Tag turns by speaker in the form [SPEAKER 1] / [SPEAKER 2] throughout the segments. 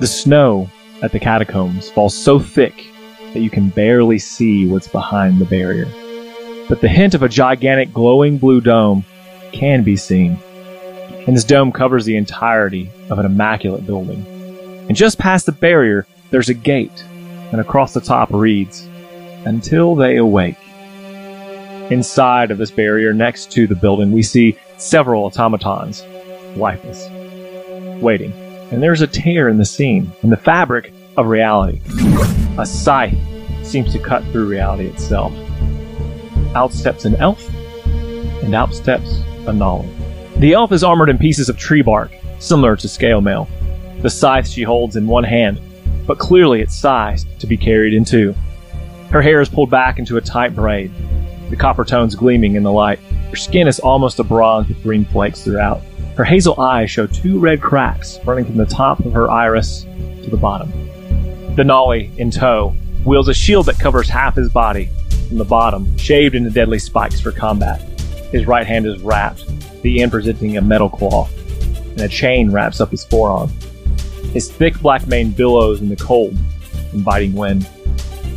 [SPEAKER 1] The snow at the catacombs falls so thick that you can barely see what's behind the barrier. But the hint of a gigantic glowing blue dome can be seen. And this dome covers the entirety of an immaculate building. And just past the barrier, there's a gate, and across the top reads, Until they awake. Inside of this barrier, next to the building, we see several automatons, lifeless, waiting. And there's a tear in the scene, in the fabric of reality. A scythe seems to cut through reality itself. Out steps an elf, and out steps a Nolly. The elf is armored in pieces of tree bark, similar to scale mail. The scythe she holds in one hand, but clearly it's sized to be carried in two. Her hair is pulled back into a tight braid, the copper tones gleaming in the light. Her skin is almost a bronze with green flakes throughout. Her hazel eyes show two red cracks running from the top of her iris to the bottom. The Nolly, in tow, wields a shield that covers half his body from the bottom, shaved into deadly spikes for combat. His right hand is wrapped, the end presenting a metal claw, and a chain wraps up his forearm. His thick black mane billows in the cold and biting wind.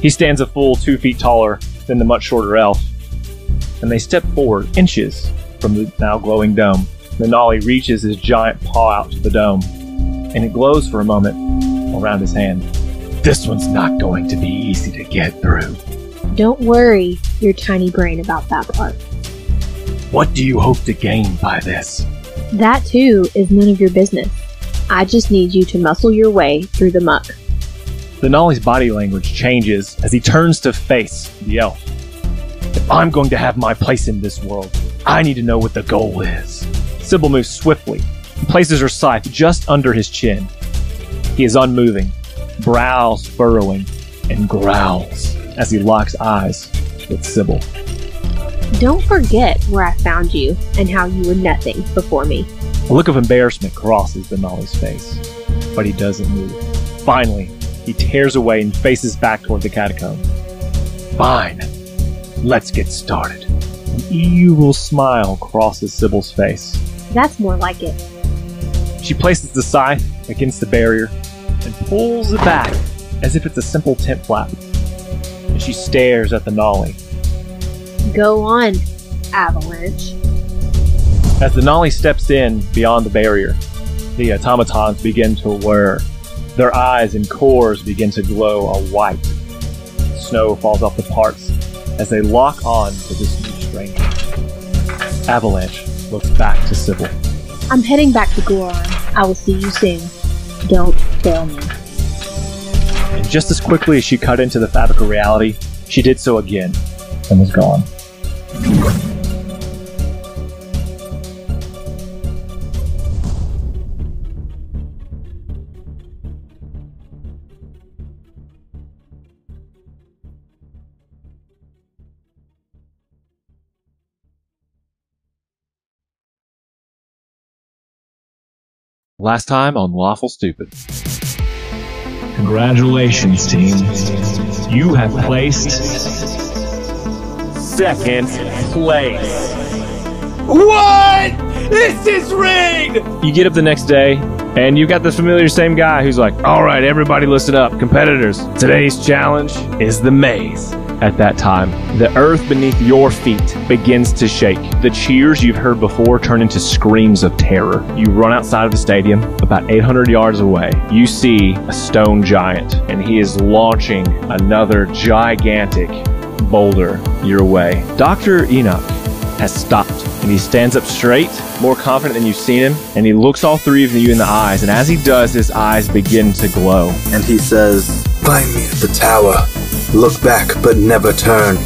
[SPEAKER 1] He stands a full two feet taller than the much shorter elf, and they step forward inches from the now glowing dome. Nanali reaches his giant paw out to the dome, and it glows for a moment around his hand. This one's not going to be easy to get through.
[SPEAKER 2] Don't worry your tiny brain about that part.
[SPEAKER 1] What do you hope to gain by this?
[SPEAKER 2] That too is none of your business. I just need you to muscle your way through the muck.
[SPEAKER 1] The Nolly's body language changes as he turns to face the elf. If I'm going to have my place in this world, I need to know what the goal is. Sybil moves swiftly and places her scythe just under his chin. He is unmoving, brows furrowing, and growls as he locks eyes with Sybil.
[SPEAKER 2] Don't forget where I found you and how you were nothing before me.
[SPEAKER 1] A look of embarrassment crosses the Nolly's face, but he doesn't move. Finally, he tears away and faces back toward the catacomb. Fine, let's get started. An evil smile crosses Sybil's face.
[SPEAKER 2] That's more like it.
[SPEAKER 1] She places the scythe against the barrier and pulls it back as if it's a simple tent flap. And she stares at the Nolly.
[SPEAKER 2] Go on, Avalanche.
[SPEAKER 1] As the Nolly steps in beyond the barrier, the automatons begin to whir. Their eyes and cores begin to glow a white. Snow falls off the parts as they lock on to this new stranger. Avalanche looks back to Sybil.
[SPEAKER 2] I'm heading back to Goron. I will see you soon. Don't fail me.
[SPEAKER 1] And just as quickly as she cut into the fabric of reality, she did so again and was gone. Last time on Lawful Stupid.
[SPEAKER 3] Congratulations, team. You have placed
[SPEAKER 1] Second place.
[SPEAKER 4] What? This is rigged!
[SPEAKER 1] You get up the next day, and you've got the familiar same guy who's like, All right, everybody listen up. Competitors, today's challenge is the maze. At that time, the earth beneath your feet begins to shake. The cheers you've heard before turn into screams of terror. You run outside of the stadium, about 800 yards away. You see a stone giant, and he is launching another gigantic boulder your way. Dr. Enoch has stopped and he stands up straight, more confident than you've seen him, and he looks all three of you in the eyes. And as he does, his eyes begin to glow.
[SPEAKER 5] And he says,
[SPEAKER 6] Find me the tower. Look back, but never turn.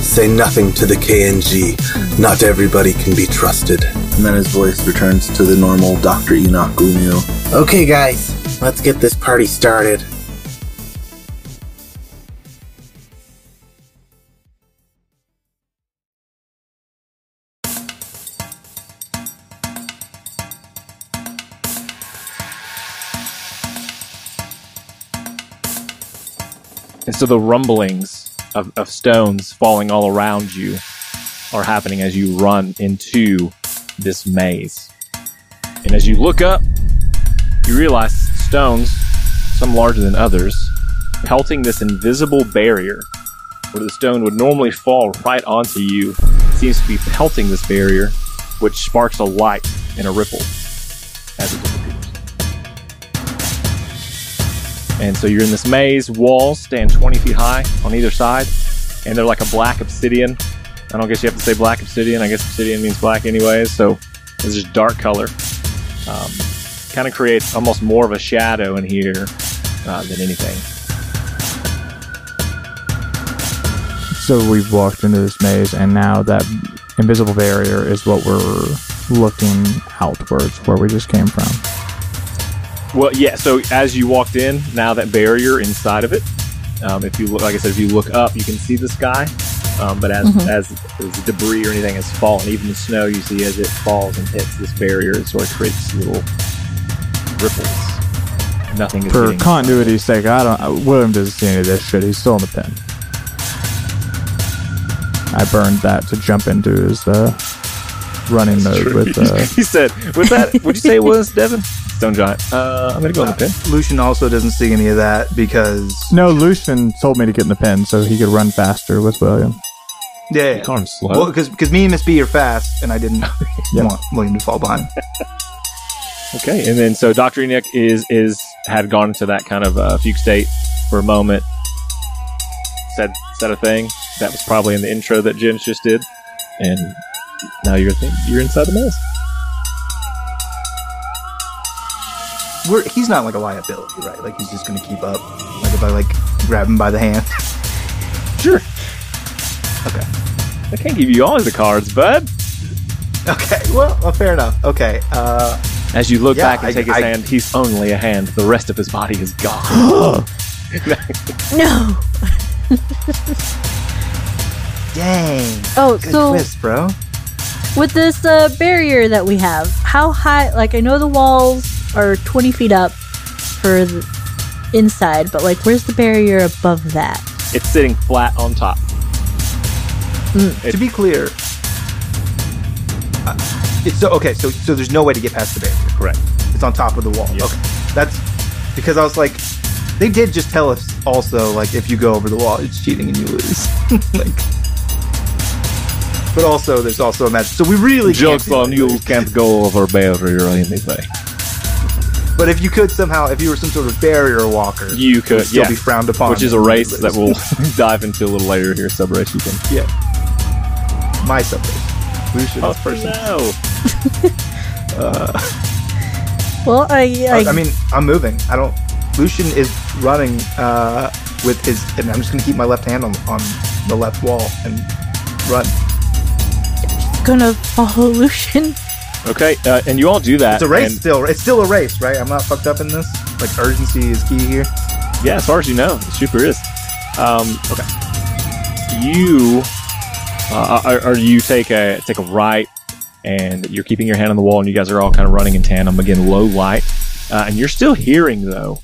[SPEAKER 6] Say nothing to the KNG. Not everybody can be trusted.
[SPEAKER 5] and then his voice returns to the normal Dr. Enoch Glumio.
[SPEAKER 6] Okay, guys, let's get this party started.
[SPEAKER 1] So the rumblings of, of stones falling all around you are happening as you run into this maze. And as you look up, you realize stones some larger than others, pelting this invisible barrier where the stone would normally fall right onto you. Seems to be pelting this barrier, which sparks a light and a ripple as it And so you're in this maze. Walls stand 20 feet high on either side, and they're like a black obsidian. I don't guess you have to say black obsidian. I guess obsidian means black anyways. So it's just dark color. Um, kind of creates almost more of a shadow in here uh, than anything.
[SPEAKER 7] So we've walked into this maze, and now that invisible barrier is what we're looking outwards, where we just came from.
[SPEAKER 1] Well, yeah. So as you walked in, now that barrier inside of it. Um, if you look, like I said, if you look up, you can see the sky. Um, but as, as as debris or anything has fallen, even the snow you see as it falls and hits this barrier, it sort of creates little ripples. Nothing is
[SPEAKER 7] For continuity's sake, I don't. uh, William doesn't see any of this shit. He's still in the pen. I burned that to jump into his uh, running mode with. Uh,
[SPEAKER 1] he said, "With that, what'd you say it was, Devin? Stone giant. Uh, I'm gonna go in the pin.
[SPEAKER 8] Lucian also doesn't see any of that because
[SPEAKER 7] no, Lucian told me to get in the pen so he could run faster with William.
[SPEAKER 8] yeah, yeah.
[SPEAKER 1] Call him slow.
[SPEAKER 8] Well, because me and Miss B are fast, and I didn't
[SPEAKER 7] Yeah.
[SPEAKER 8] want William to fall behind.
[SPEAKER 1] Okay, and then so Doctor Nick is is had gone into that kind of uh, fugue state for a moment. Said said a thing that was probably in the intro that Jens just did, and now you're th- you're inside the maze.
[SPEAKER 8] We're, he's not like a liability, right? Like he's just gonna keep up. Like if I like grab him by the hand.
[SPEAKER 1] Sure,
[SPEAKER 8] okay.
[SPEAKER 1] I can't give you all of the cards, bud.
[SPEAKER 8] Okay. Well, well, fair enough. Okay. Uh,
[SPEAKER 1] As you look
[SPEAKER 8] Yeah,
[SPEAKER 1] back and
[SPEAKER 8] I-
[SPEAKER 1] take his
[SPEAKER 8] I-
[SPEAKER 1] hand, he's only a hand. The rest of his body is gone.
[SPEAKER 2] No.
[SPEAKER 8] dang.
[SPEAKER 2] Oh,
[SPEAKER 8] Good
[SPEAKER 2] so
[SPEAKER 8] twist, bro.
[SPEAKER 9] With this uh, barrier that we have, how high? Like, I know the walls are 20 feet up for the inside, but like, where's the barrier above that?
[SPEAKER 1] it's sitting flat on top.
[SPEAKER 8] to be clear, uh, it's so okay. So so there's no way to get past the barrier.
[SPEAKER 1] Correct.
[SPEAKER 8] It's on top of the wall.
[SPEAKER 1] Yes.
[SPEAKER 8] Okay, that's because I was like, they did just tell us also like if you go over the wall, it's cheating and you lose. like, but also there's also a match. So we really can't
[SPEAKER 1] Jokes on
[SPEAKER 8] that.
[SPEAKER 1] you can't go over barrier or anything.
[SPEAKER 8] But if you could somehow, if you were some sort of barrier walker,
[SPEAKER 1] You could,
[SPEAKER 8] still
[SPEAKER 1] yeah.
[SPEAKER 8] be frowned upon.
[SPEAKER 1] Which is a race that we'll dive into a little later here. Sub race you can.
[SPEAKER 8] yeah. My subject. Lucian's
[SPEAKER 1] Oh,
[SPEAKER 8] person.
[SPEAKER 1] no.
[SPEAKER 9] Well, I, I,
[SPEAKER 8] I, I mean, I'm moving. I don't. Lucian is running uh, with his, and I'm just gonna keep my left hand on on the left wall and run.
[SPEAKER 9] gonna follow Lucian.
[SPEAKER 1] Okay, uh, and you all do that.
[SPEAKER 8] It's a race
[SPEAKER 1] and-
[SPEAKER 8] still. It's still a race, right? I'm not fucked up in this. Like urgency is key here.
[SPEAKER 1] Yeah, as far as you know, it super is. Um, okay. You, uh, or, or you take a take a right, and you're keeping your hand on the wall, and you guys are all kind of running in tandem again, low light, uh, and you're still hearing though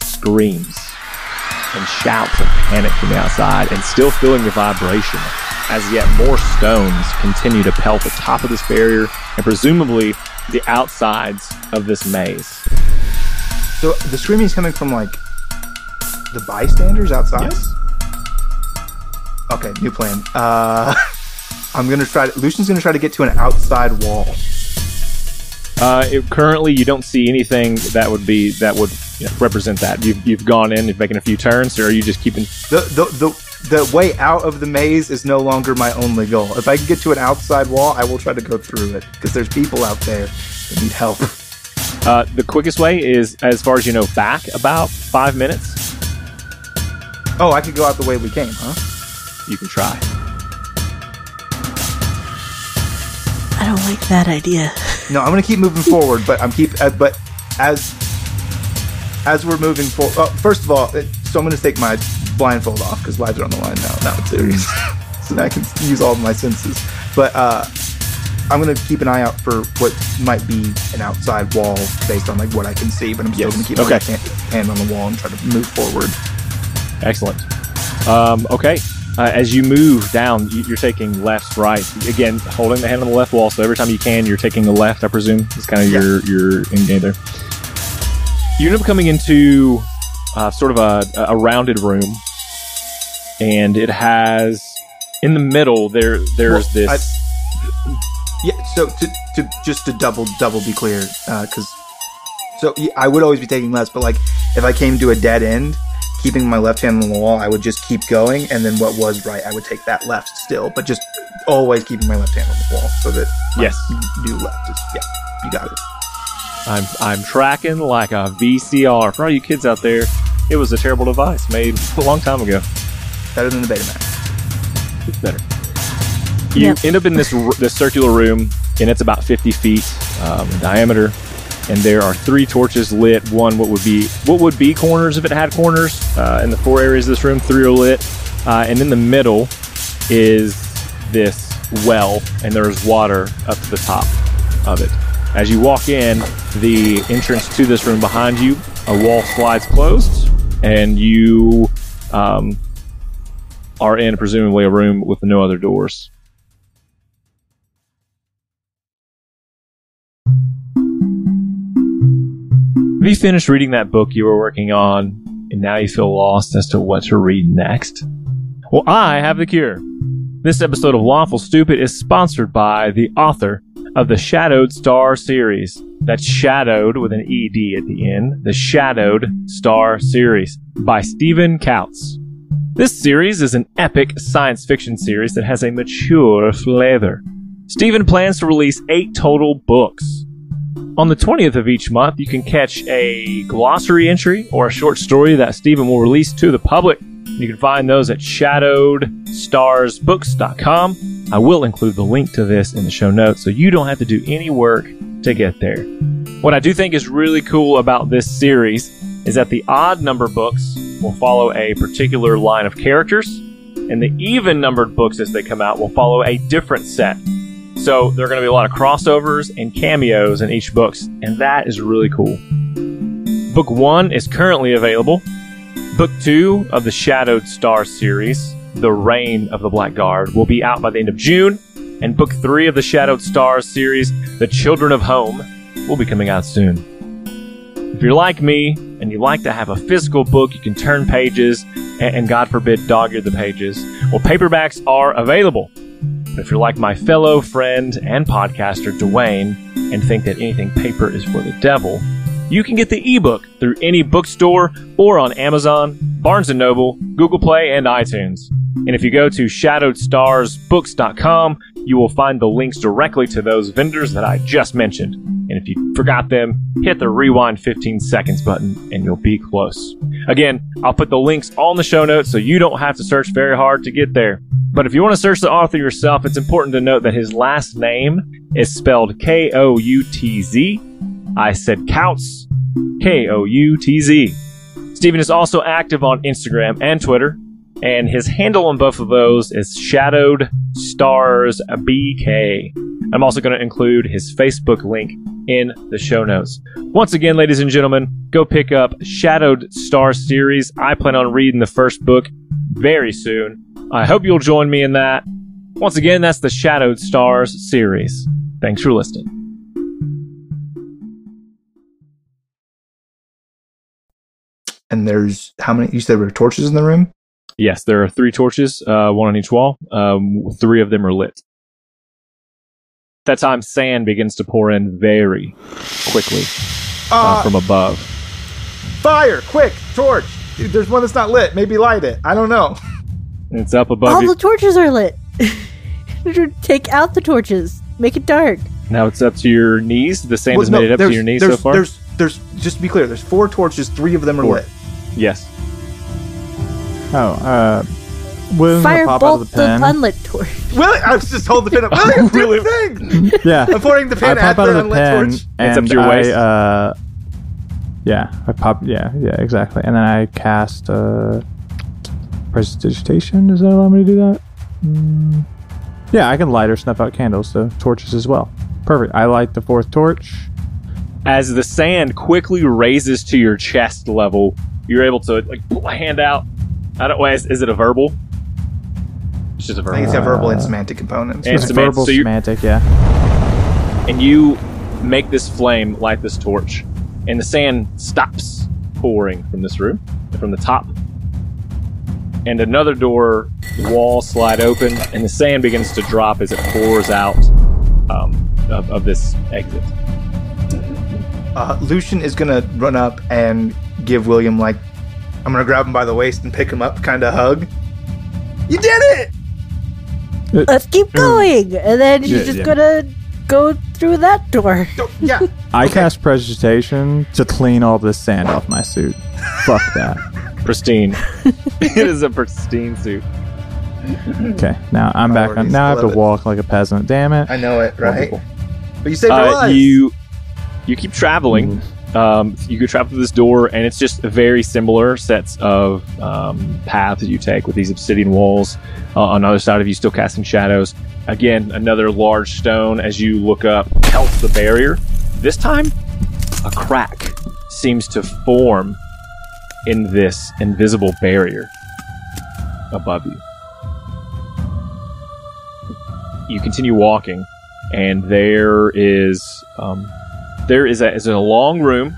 [SPEAKER 1] screams and shouts of panic from the outside, and still feeling the vibration. As yet more stones continue to pelt the top of this barrier, and presumably the outsides of this maze.
[SPEAKER 8] So the screaming is coming from like the bystanders outside.
[SPEAKER 1] Yes.
[SPEAKER 8] Okay, new plan. Uh, I'm gonna try. To, Lucian's gonna try to get to an outside wall.
[SPEAKER 1] Uh, it, currently, you don't see anything that would be that would you know, represent that. You've, you've gone in, you've making a few turns, or are you just keeping?
[SPEAKER 8] The, the the the way out of the maze is no longer my only goal. If I can get to an outside wall, I will try to go through it because there's people out there that need help.
[SPEAKER 1] Uh, the quickest way is, as far as you know, back about five minutes.
[SPEAKER 8] Oh, I could go out the way we came, huh?
[SPEAKER 1] You can try.
[SPEAKER 9] I don't like that idea.
[SPEAKER 8] No, I'm gonna keep moving forward, but I'm keep. Uh, but as as we're moving forward, oh, first of all, it, so I'm gonna take my blindfold off because lives are on the line now. Now it's serious, so now I can use all of my senses. But uh, I'm gonna keep an eye out for what might be an outside wall based on like what I can see. But I'm still
[SPEAKER 1] Yes.
[SPEAKER 8] gonna keep my
[SPEAKER 1] Okay.
[SPEAKER 8] left hand, hand on the wall and try to move forward.
[SPEAKER 1] Excellent. Um, okay. Uh, as you move down, you- you're taking left, right. Again, holding the hand on the left wall. So every time you can, you're taking the left. I presume it's kind of
[SPEAKER 8] Yeah.
[SPEAKER 1] your your in game there. You end up coming into uh, sort of a, a rounded room, and it has in the middle there there's
[SPEAKER 8] Well,
[SPEAKER 1] this.
[SPEAKER 8] Yeah. So to, to just to double double be clear, because so I would always be taking less, but like if I came to a dead end, keeping my left hand on the wall, I would just keep going, and then what was right, I would take that left still, but just always keeping my left hand on the wall so that
[SPEAKER 1] Yes.
[SPEAKER 8] new left is yeah. You got it.
[SPEAKER 1] I'm I'm tracking like a VCR. For all you kids out there, it was a terrible device made a long time ago.
[SPEAKER 8] Better than the Betamax.
[SPEAKER 1] It's better. You
[SPEAKER 9] Yep.
[SPEAKER 1] end up in this this circular room, and it's about 50 feet um, in diameter. And there are three torches lit. One, what would be what would be corners if it had corners. Uh, in the four areas of this room, three are lit. Uh, and in the middle is this well, and there's water up to the top of it. As you walk in, the entrance to this room behind you, a wall slides closed, and you um, are in presumably a room with no other doors. Have you finished reading that book you were working on, and now you feel lost as to what to read next? Well, I have the cure. This episode of Lawful Stupid is sponsored by the author of the Shadowed Star series. That's Shadowed with an ED at the end. The Shadowed Star series by Stephen Koutz. This series is an epic science fiction series that has a mature flavor. Stephen plans to release eight total books. On the 20th of each month, you can catch a glossary entry or a short story that Stephen will release to the public. You can find those at shadowedstarsbooks.com. I will include the link to this in the show notes so you don't have to do any work to get there. What I do think is really cool about this series is that the odd number books will follow a particular line of characters, and the even numbered books as they come out will follow a different set. So there are going to be a lot of crossovers and cameos in each books, and that is really cool. Book one is currently available. Book two of the Shadowed Star series, The Reign of the Black Guard, will be out by the end of June, and book three of the Shadowed Stars series, The Children of Home, will be coming out soon. If you're like me and you like to have a physical book, you can turn pages and, and God forbid, dog ear the pages. Well, paperbacks are available. But if you're like my fellow friend and podcaster, Dwayne, and think that anything paper is for the devil, you can get the ebook through any bookstore or on Amazon, Barnes & Noble, Google Play, and iTunes. And if you go to shadowedstarsbooks.com, you will find the links directly to those vendors that I just mentioned. And if you forgot them, hit the rewind 15 seconds button and you'll be close. Again, I'll put the links on the show notes so you don't have to search very hard to get there. But if you want to search the author yourself, it's important to note that his last name is spelled K O U T Z. I said Koutz, K O U T Z. Stephen is also active on Instagram and Twitter, and his handle on both of those is Shadowed Stars BK. I'm also going to include his Facebook link in the show notes. Once again, ladies and gentlemen, go pick up Shadowed Stars series. I plan on reading the first book very soon. I hope you'll join me in that. Once again, that's the Shadowed Stars series. Thanks for listening.
[SPEAKER 8] And there's how many? You said there were torches in the room.
[SPEAKER 1] Yes, there are three torches, uh, one on each wall. Um, three of them are lit. That time, sand begins to pour in very quickly uh,
[SPEAKER 8] Ah,
[SPEAKER 1] from above.
[SPEAKER 8] fire! Quick, torch! Dude, there's one that's not lit. Maybe light it. I don't know.
[SPEAKER 1] It's up above
[SPEAKER 9] All
[SPEAKER 1] you.
[SPEAKER 9] the torches are lit. Take out the torches. Make it dark.
[SPEAKER 1] now it's up to your knees. The sand
[SPEAKER 8] Well,
[SPEAKER 1] has
[SPEAKER 8] no,
[SPEAKER 1] made it up to your knees so far.
[SPEAKER 8] There's, there's, just to be clear, there's four torches. Three of them are
[SPEAKER 1] Four.
[SPEAKER 8] lit.
[SPEAKER 1] Yes.
[SPEAKER 7] Oh, uh, William's
[SPEAKER 9] Fire
[SPEAKER 7] gonna pop out of
[SPEAKER 9] bolt
[SPEAKER 7] the
[SPEAKER 9] the,
[SPEAKER 7] pen.
[SPEAKER 9] unlit torch.
[SPEAKER 8] Willie, I was just holding the pin up. William, do
[SPEAKER 1] William.
[SPEAKER 8] the thing.
[SPEAKER 7] yeah,
[SPEAKER 8] I'm pointing the
[SPEAKER 7] I
[SPEAKER 8] pin at
[SPEAKER 7] pop out
[SPEAKER 8] the
[SPEAKER 7] of the
[SPEAKER 8] unlit
[SPEAKER 7] pen
[SPEAKER 8] torch.
[SPEAKER 7] and It's
[SPEAKER 1] up to your
[SPEAKER 7] I,
[SPEAKER 1] waist.
[SPEAKER 7] uh, yeah, I pop. Yeah, yeah, exactly. And then I cast uh, prestidigitation. Does that allow me to do that? Mm, yeah, I can light or snuff out candles, so torches as well. Perfect. I light the fourth torch.
[SPEAKER 1] As the sand quickly raises to your chest level, you're able to like pull a hand out. I don't. Wait, is, is it a verbal? It's just a
[SPEAKER 8] I
[SPEAKER 1] verbal.
[SPEAKER 8] think it's got verbal and
[SPEAKER 7] Uh,
[SPEAKER 8] semantic components.
[SPEAKER 1] and
[SPEAKER 7] It's
[SPEAKER 1] semant-
[SPEAKER 7] verbal
[SPEAKER 1] so you-
[SPEAKER 7] semantic. Yeah.
[SPEAKER 1] and you make this flame light this torch, and the sand stops pouring from this room. from the top. And another door, wall slide open, and the sand begins to drop as it pours out um, of, of this exit.
[SPEAKER 8] Uh, Lucian is gonna run up and give William like, I'm gonna grab him by the waist and pick him up, kind of hug. You did it!
[SPEAKER 9] Let's keep going, and then she's
[SPEAKER 7] Yeah,
[SPEAKER 9] just
[SPEAKER 7] yeah.
[SPEAKER 9] gonna go through that door.
[SPEAKER 8] Yeah.
[SPEAKER 7] I cast prestidigitation to clean all this sand off my suit. Fuck that.
[SPEAKER 1] Pristine. it is a pristine suit.
[SPEAKER 7] Okay, now I'm back on.
[SPEAKER 8] Priorities,
[SPEAKER 7] Now I have to
[SPEAKER 8] love it.
[SPEAKER 7] walk like a peasant. Damn it.
[SPEAKER 8] I know it, right?
[SPEAKER 1] Wonderful.
[SPEAKER 8] But you saved our
[SPEAKER 1] Uh,
[SPEAKER 8] lives.
[SPEAKER 1] you you keep traveling. Um, you could travel through this door, and it's just very similar sets of um, paths that you take with these obsidian walls. Uh, on the other side of you, still casting shadows. Again, another large stone as you look up helps the barrier. This time, a crack seems to form in this invisible barrier above you. You continue walking, and there is um, there is a is a long room,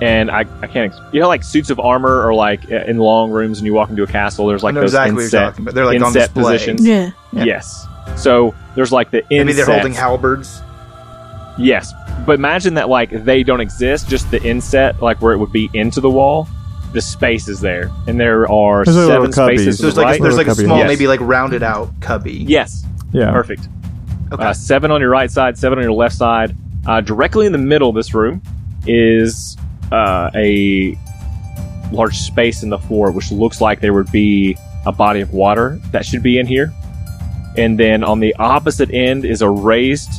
[SPEAKER 1] and I, I can't you know like suits of armor or like uh, in long rooms, and you walk into a castle. There's like
[SPEAKER 8] I
[SPEAKER 1] those
[SPEAKER 8] exactly what
[SPEAKER 1] inset,
[SPEAKER 8] talking about. They're like on
[SPEAKER 1] inset
[SPEAKER 8] display.
[SPEAKER 1] positions.
[SPEAKER 9] Yeah.
[SPEAKER 8] Yeah.
[SPEAKER 1] Yes. So there's like the inset.
[SPEAKER 8] Maybe they're holding halberds.
[SPEAKER 1] Yes, but imagine that like they don't exist. Just the inset, like where it would be into the wall. The space is there, and there are
[SPEAKER 7] There's
[SPEAKER 1] seven spaces.
[SPEAKER 7] cubbies.
[SPEAKER 1] to
[SPEAKER 8] There's
[SPEAKER 1] the
[SPEAKER 8] like
[SPEAKER 1] right.
[SPEAKER 8] a, there's like a small,
[SPEAKER 1] Yes.
[SPEAKER 8] maybe like rounded out cubby.
[SPEAKER 1] yes,
[SPEAKER 7] Yeah.
[SPEAKER 1] perfect.
[SPEAKER 8] Okay.
[SPEAKER 1] Uh, seven on your right side, seven on your left side. Uh, directly in the middle of this room is uh, a large space in the floor, which looks like there would be a body of water that should be in here. And then on the opposite end is a raised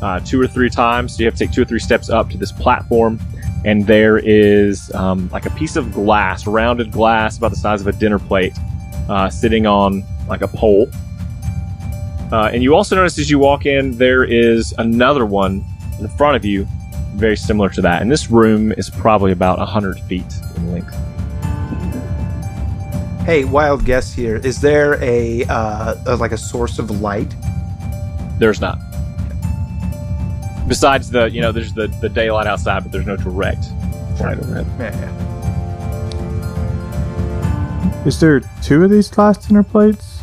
[SPEAKER 1] uh, two or three times. So you have to take two or three steps up to this platform. And there is um, like a piece of glass, rounded glass about the size of a dinner plate, uh, sitting on like a pole. Uh, and you also notice as you walk in, there is another one in front of you, very similar to that. And this room is probably about 100 feet in length.
[SPEAKER 8] Hey, wild guess here. Is there a, uh, a like a source of light?
[SPEAKER 1] There's not. Besides the, you know, there's the, the daylight outside, but there's no direct light overhead.
[SPEAKER 8] Yeah, yeah.
[SPEAKER 7] Is there two of these glass dinner plates?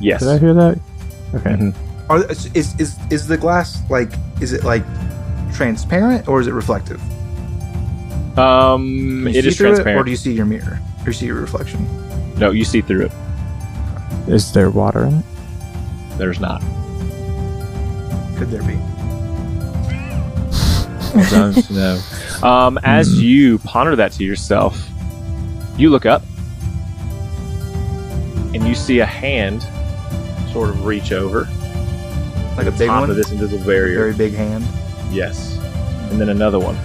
[SPEAKER 1] Yes.
[SPEAKER 7] Did I hear that? Okay.
[SPEAKER 1] Mhm.
[SPEAKER 8] Are, is is is the glass like? Is it like transparent or is it reflective?
[SPEAKER 1] Um,
[SPEAKER 8] Can you
[SPEAKER 1] it
[SPEAKER 8] see
[SPEAKER 1] is
[SPEAKER 8] through
[SPEAKER 1] transparent.
[SPEAKER 8] or do you see your mirror? Or you see your reflection?
[SPEAKER 1] no, you see through it.
[SPEAKER 7] Is there water in it?
[SPEAKER 1] There's not.
[SPEAKER 8] Could there be?
[SPEAKER 1] no. Um, as you ponder that to yourself, you look up and you see a hand sort of reach over
[SPEAKER 8] Like a big
[SPEAKER 1] top
[SPEAKER 8] one,
[SPEAKER 1] of this invisible barrier.
[SPEAKER 8] very big hand.
[SPEAKER 1] Yes. And then another one.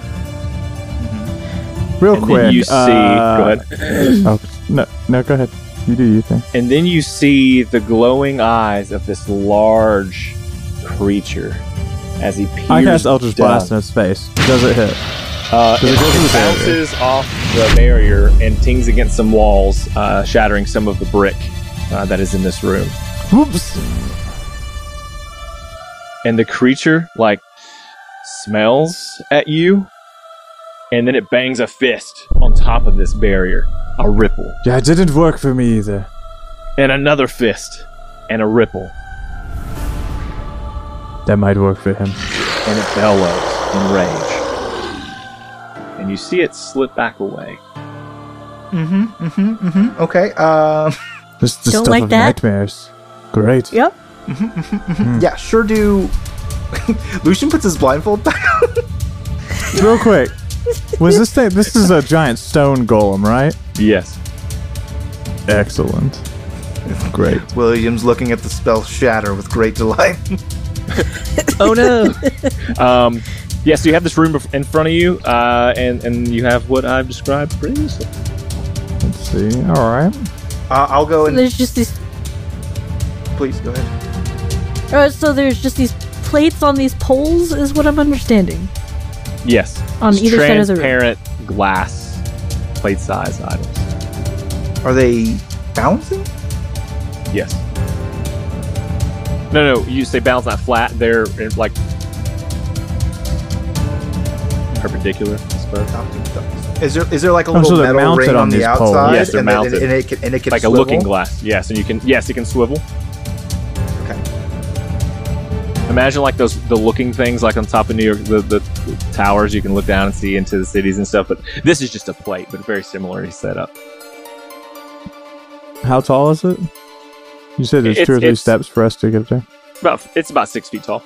[SPEAKER 7] Real
[SPEAKER 1] and
[SPEAKER 7] quick.
[SPEAKER 1] then you see.
[SPEAKER 7] uh,
[SPEAKER 1] go ahead.
[SPEAKER 7] Oh, no, no, go ahead. You do your thing.
[SPEAKER 1] And then you see the glowing eyes of this large creature as he peers
[SPEAKER 7] I cast Eldritch. Blast in its face. Does it hit?
[SPEAKER 1] Uh,
[SPEAKER 7] Does
[SPEAKER 1] it,
[SPEAKER 7] it
[SPEAKER 1] it
[SPEAKER 7] the barrier?
[SPEAKER 1] bounces off the barrier and tings against some walls, uh, shattering some of the brick uh, that is in this room.
[SPEAKER 7] Whoops.
[SPEAKER 1] And the creature, like, smells at you, and then it bangs a fist on top of this barrier. A ripple.
[SPEAKER 7] Yeah, it didn't work for me either.
[SPEAKER 1] And another fist. And a ripple.
[SPEAKER 7] That might work for him.
[SPEAKER 1] And it bellows in rage. And you see it slip back away.
[SPEAKER 8] Mm-hmm. Mm-hmm. Mm-hmm. Okay. Um.
[SPEAKER 7] This is the
[SPEAKER 9] Don't
[SPEAKER 7] stuff
[SPEAKER 9] like
[SPEAKER 7] of
[SPEAKER 9] that?
[SPEAKER 7] nightmares. Great.
[SPEAKER 9] Yep.
[SPEAKER 8] Yeah. Sure. Do. Lucian puts his blindfold back. on.
[SPEAKER 7] Real quick. Was this thing? This is a giant stone golem, right?
[SPEAKER 1] Yes.
[SPEAKER 7] Excellent. Great.
[SPEAKER 8] William's looking at the spell shatter with great delight.
[SPEAKER 1] Oh no. um, yeah, so you have this room in front of you, uh, and and you have what I've described previously.
[SPEAKER 7] Let's see. All right.
[SPEAKER 8] Uh, I'll go
[SPEAKER 9] So
[SPEAKER 8] and
[SPEAKER 9] there's just these.
[SPEAKER 8] Please go ahead.
[SPEAKER 9] Uh, so there's just these plates on these poles, is what I'm understanding.
[SPEAKER 1] Yes.
[SPEAKER 9] On
[SPEAKER 1] It's
[SPEAKER 9] either side of the room.
[SPEAKER 1] transparent glass plate size items.
[SPEAKER 8] Are they bouncing?
[SPEAKER 1] Yes. No, no. You say balance not flat. They're uh, like perpendicular, I suppose.
[SPEAKER 8] Is there is there like a
[SPEAKER 7] Oh,
[SPEAKER 8] little
[SPEAKER 7] so
[SPEAKER 8] metal ring
[SPEAKER 7] on
[SPEAKER 8] on, the
[SPEAKER 7] these poles.
[SPEAKER 8] outside?
[SPEAKER 1] Yes, they're
[SPEAKER 8] and, then-
[SPEAKER 1] mounted.
[SPEAKER 8] and it can and it can
[SPEAKER 1] like
[SPEAKER 8] swivel?
[SPEAKER 1] a looking glass. Yes, and you can yes, it can swivel. Imagine like those the looking things like on top of New York the, the, the towers you can look down and see into the cities and stuff. But this is just a plate, but very similar set up.
[SPEAKER 7] How tall is it? You said there's
[SPEAKER 1] It's-
[SPEAKER 7] two or three steps for us to get up there.
[SPEAKER 1] About it's about six feet tall.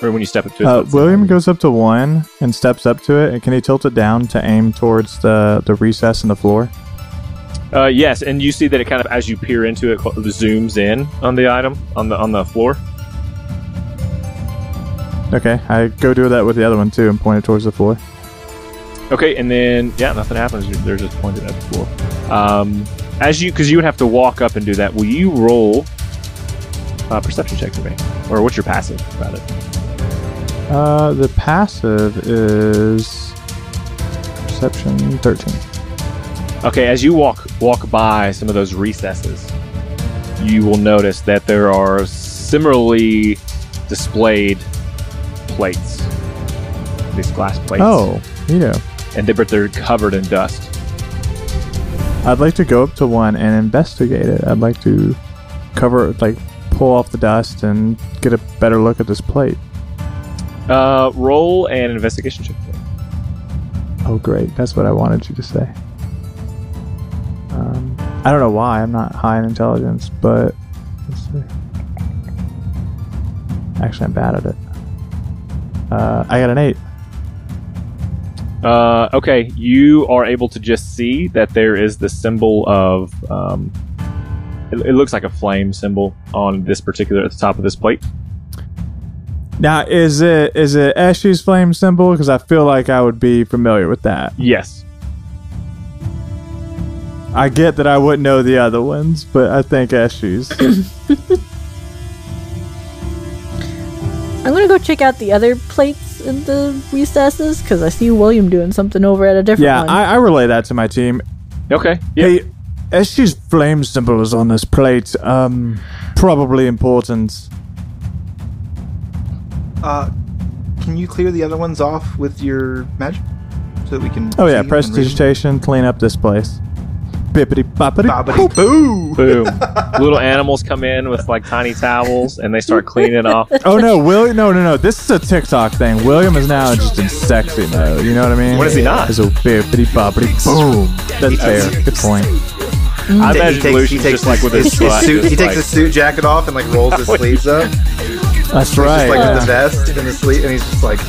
[SPEAKER 1] Or when you step up to it.
[SPEAKER 7] Uh, William goes up to one and steps up to it. And can he tilt it down to aim towards the, the recess in the floor?
[SPEAKER 1] Uh, yes, and you see that it kind of as you peer into it, cl- zooms in on the item on the on the floor.
[SPEAKER 7] Okay, I go do that with the other one too and point it towards the floor.
[SPEAKER 1] Okay, and then yeah, nothing happens. They're just pointed at the floor. Um, as you, because you would have to walk up and do that. Will you roll uh, perception check for me, or what's your passive about it?
[SPEAKER 7] Uh, the passive is perception 13.
[SPEAKER 1] Okay, as you walk walk by some of those recesses, you will notice that there are similarly displayed plates. These glass plates.
[SPEAKER 7] Oh, you know.
[SPEAKER 1] and they, but they're covered in dust.
[SPEAKER 7] I'd like to go up to one and investigate it. I'd like to cover, like, pull off the dust and get a better look at this plate.
[SPEAKER 1] Uh, roll an investigation check.
[SPEAKER 7] Oh, great. That's what I wanted you to say. Um, I don't know why. I'm not high in intelligence, but let's see. Actually, I'm bad at it. Uh, I got an eight.
[SPEAKER 1] Uh, okay, you are able to just see that there is the symbol of. Um, it, it looks like a flame symbol on this particular at the top of this plate.
[SPEAKER 7] Now, is it is it Eshy's flame symbol? Because I feel like I would be familiar with that.
[SPEAKER 1] Yes.
[SPEAKER 7] I get that I wouldn't know the other ones, but I think Eshy's.
[SPEAKER 9] I'm gonna go check out the other plates in the recesses because I see William doing something over at a different
[SPEAKER 7] yeah,
[SPEAKER 9] one.
[SPEAKER 7] I, I relay that to my team.
[SPEAKER 1] Okay. Yeah.
[SPEAKER 7] Hey, Eshy's flame symbol is on this plate. Um, probably important.
[SPEAKER 8] Uh, can you clear the other ones off with your magic so that we can?
[SPEAKER 7] Oh
[SPEAKER 8] see
[SPEAKER 7] yeah,
[SPEAKER 8] them and read
[SPEAKER 7] clean up this place. Bippity boppity.
[SPEAKER 8] Bobbity boo!
[SPEAKER 1] Boom. Little animals come in with like tiny towels and they start cleaning off.
[SPEAKER 7] Oh no, William! No, no, no. This is a TikTok thing. William is now just in sexy mode. You know what I mean?
[SPEAKER 1] What is he not?
[SPEAKER 7] Is a bippity boppity boom. That's fair. Good point.
[SPEAKER 1] I
[SPEAKER 8] He
[SPEAKER 1] imagine
[SPEAKER 8] takes-
[SPEAKER 1] Lucian's
[SPEAKER 8] he takes
[SPEAKER 1] just like with his,
[SPEAKER 8] his,
[SPEAKER 1] butt,
[SPEAKER 8] suit. He takes
[SPEAKER 1] like-
[SPEAKER 8] his suit jacket off and like rolls his sleeves up.
[SPEAKER 7] That's
[SPEAKER 8] Just
[SPEAKER 7] right.
[SPEAKER 8] like with the vest and the sleeve, and he's just like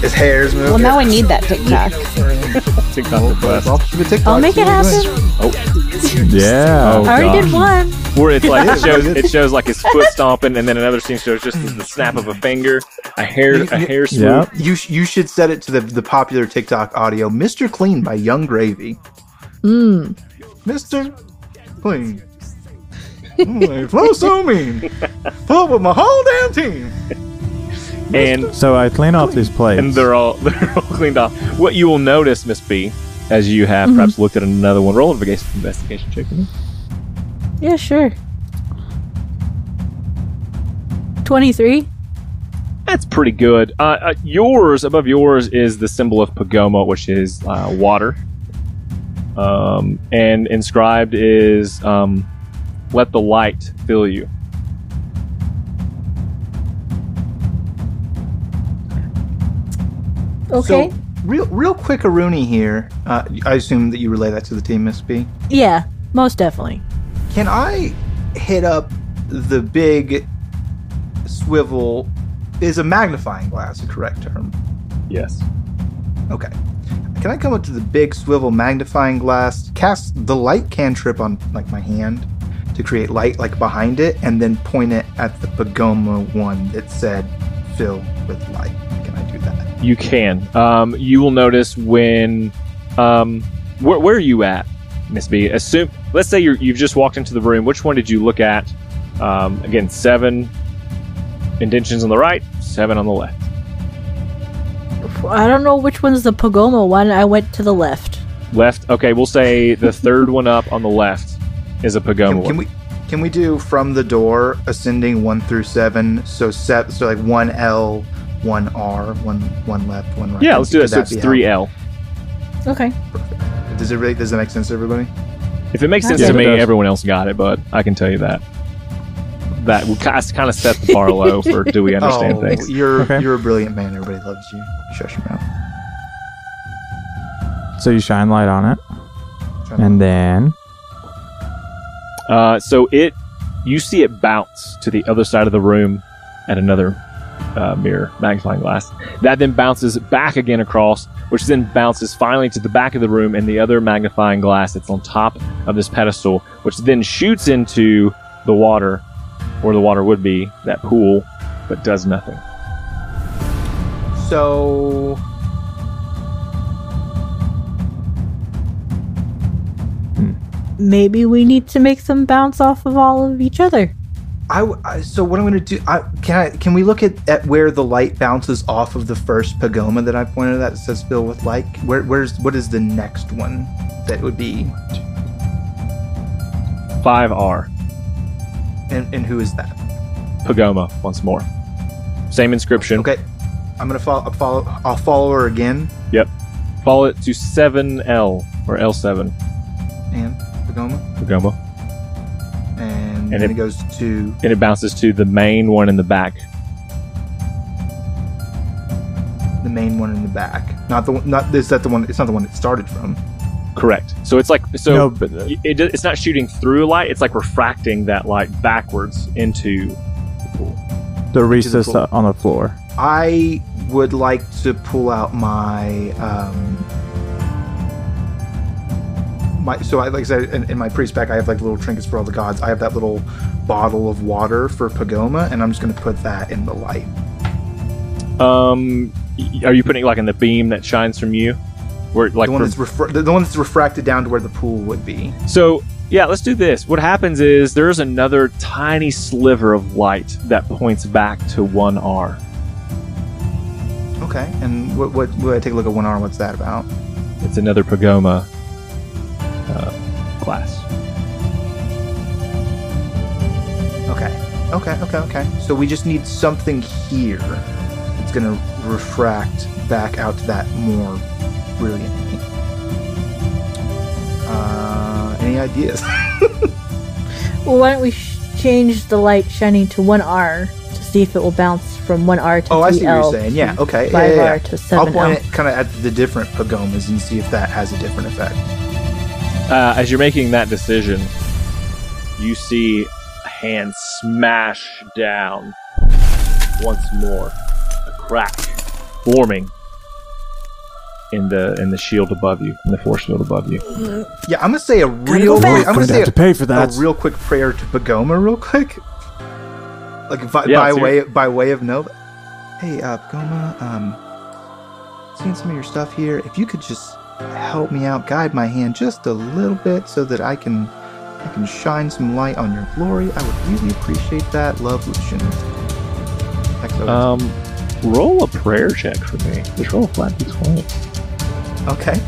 [SPEAKER 8] his hair's moving.
[SPEAKER 10] Well, now I need that TikTok.
[SPEAKER 1] TikTok request.
[SPEAKER 8] I'll, TikTok,
[SPEAKER 9] I'll make it happen.
[SPEAKER 8] doing.
[SPEAKER 7] yeah.
[SPEAKER 1] Oh,
[SPEAKER 9] I already
[SPEAKER 1] gosh.
[SPEAKER 9] did one.
[SPEAKER 1] Where it's like it shows, it shows like his foot stomping, and then another scene shows just the snap of a finger, a hair, a hair swoop.
[SPEAKER 7] Yep.
[SPEAKER 8] You sh- you should set it to the the popular TikTok audio, "Mr. Clean" by Yung Gravy.
[SPEAKER 9] Mm.
[SPEAKER 8] Mr. Clean. Oh, flow so mean. Pull with my whole damn team.
[SPEAKER 1] And
[SPEAKER 7] So I clean off these plates.
[SPEAKER 1] and they're all they're all cleaned off. What you will notice, Miss B, as you have perhaps looked at another one, roll investigation investigation check. with me.
[SPEAKER 9] Yeah, sure. Twenty-three.
[SPEAKER 1] That's pretty good. Uh, uh, yours above yours is the symbol of Pagoma, which is uh, water. Um, and inscribed is um, "Let the light fill you."
[SPEAKER 9] Okay.
[SPEAKER 8] So, real real quick, Aruni here. Uh, I assume that you relay that to the team, Miss B.
[SPEAKER 9] yeah, most definitely.
[SPEAKER 8] Can I hit up the big swivel? Is a magnifying glass a correct term?
[SPEAKER 1] Yes.
[SPEAKER 8] Okay. Can I come up to the big swivel magnifying glass, cast the light cantrip on like my hand to create light like behind it, and then point it at the Pagoma one that said fill with light?
[SPEAKER 1] You can. Um, you will notice when. Um, where, where are you at, Miss B? Assume. Let's say you're, you've just walked into the room. Which one did you look at? Um, again, seven indentions on the right, seven on the left.
[SPEAKER 9] I don't know which one's the Pagoma one. I went to the left.
[SPEAKER 1] Left. Okay, we'll say the third one up on the left is a Pagoma
[SPEAKER 8] Can, can
[SPEAKER 1] one.
[SPEAKER 8] we can we do from the door ascending one through seven? So set so like one L, one R, one one left, one right.
[SPEAKER 1] yeah, let's do
[SPEAKER 8] Could
[SPEAKER 1] that. So it's three? L.
[SPEAKER 9] Okay.
[SPEAKER 8] Does it really? Does it make sense to everybody?
[SPEAKER 1] If it makes sense
[SPEAKER 7] Yeah,
[SPEAKER 1] to me,
[SPEAKER 7] does.
[SPEAKER 1] everyone else got it, but I can tell you that. That would kind of set the bar low for do we understand
[SPEAKER 8] oh,
[SPEAKER 1] things.
[SPEAKER 8] you're
[SPEAKER 7] Okay.
[SPEAKER 8] you're a brilliant man. Everybody loves you. Shush your mouth.
[SPEAKER 7] So you shine light on it, and then
[SPEAKER 1] Uh, so it, you see it bounce to the other side of the room at another uh, mirror magnifying glass. That then bounces back again across, which then bounces finally to the back of the room and the other magnifying glass that's on top of this pedestal, which then shoots into the water, where the water would be, that pool, but does nothing.
[SPEAKER 8] So
[SPEAKER 9] Maybe we need to make them bounce off of all of each other.
[SPEAKER 8] I, I- so what I'm gonna do? I, can I can we look at, at where the light bounces off of the first pagoma that I pointed at that says fill with light? Where where's what is the next one that would be?
[SPEAKER 1] 5R,
[SPEAKER 8] And and who is that?
[SPEAKER 1] Pagoma, once more. Same inscription.
[SPEAKER 8] Okay, I'm gonna follow. I'll follow. I'll follow her again.
[SPEAKER 1] Yep. Follow it to 7L, or L7,
[SPEAKER 8] And pagoma,
[SPEAKER 1] Pagoma.
[SPEAKER 8] and,
[SPEAKER 1] And
[SPEAKER 8] then
[SPEAKER 1] it-
[SPEAKER 8] it goes to
[SPEAKER 1] and it bounces to the main one in the back.
[SPEAKER 8] the main one in the back. Not the one. Not is that the one? It's not the one it started from.
[SPEAKER 1] Correct. So it's like so.
[SPEAKER 7] No, but, uh,
[SPEAKER 1] it, it's not shooting through light. It's like refracting that light backwards into the pool.
[SPEAKER 7] the
[SPEAKER 8] Which is
[SPEAKER 7] recess
[SPEAKER 8] pool.
[SPEAKER 7] on the floor.
[SPEAKER 8] I would like to pull out my um my so I like I said in, in my priest pack I have like little trinkets for all the gods. I have that little bottle of water for Pagoma, and I'm just gonna put that in the light.
[SPEAKER 1] Um, are you putting it like in the beam that shines from you? Where like
[SPEAKER 8] the one
[SPEAKER 1] from-
[SPEAKER 8] that's refra- the, the one that's refracted down to where the pool would be.
[SPEAKER 1] so yeah, let's do this. What happens is there's another tiny sliver of light that points back to one R.
[SPEAKER 8] Okay, and what what will I take a look at one R? What's that about?
[SPEAKER 1] It's another Pagoma class.
[SPEAKER 8] Okay, okay, okay, okay. So we just need something here that's gonna refract back out to that more brilliantly. Uh, any ideas?
[SPEAKER 9] Well, why don't we sh- change the light shining to 1R to see if it will bounce from 1R to
[SPEAKER 8] oh,
[SPEAKER 9] 3L.
[SPEAKER 8] I see what you're saying. Yeah, okay. Yeah,
[SPEAKER 9] 5R
[SPEAKER 8] yeah, yeah.
[SPEAKER 9] to 7L.
[SPEAKER 8] I'll point it kind of at the different pagomas and see if that has a different effect.
[SPEAKER 1] Uh, as you're making that decision, you see a hand smash down once more, a crack forming in the in the shield above you, in the force field above you.
[SPEAKER 8] Yeah, I'm gonna say a real.
[SPEAKER 9] back.
[SPEAKER 8] quick, I'm gonna
[SPEAKER 7] Going to
[SPEAKER 8] say a,
[SPEAKER 7] to pay for that.
[SPEAKER 8] a real quick prayer to Pagoma, real quick. Like by,
[SPEAKER 1] Yeah,
[SPEAKER 8] by
[SPEAKER 1] let's
[SPEAKER 8] way by way of no. Hey, uh, Pagoma, um, seeing some of your stuff here. If you could just help me out, guide my hand just a little bit, so that I can I can shine some light on your glory. I would really appreciate that. Love, Lucian.
[SPEAKER 1] Um, roll a prayer check for me. Just roll a flat d20.
[SPEAKER 8] okay.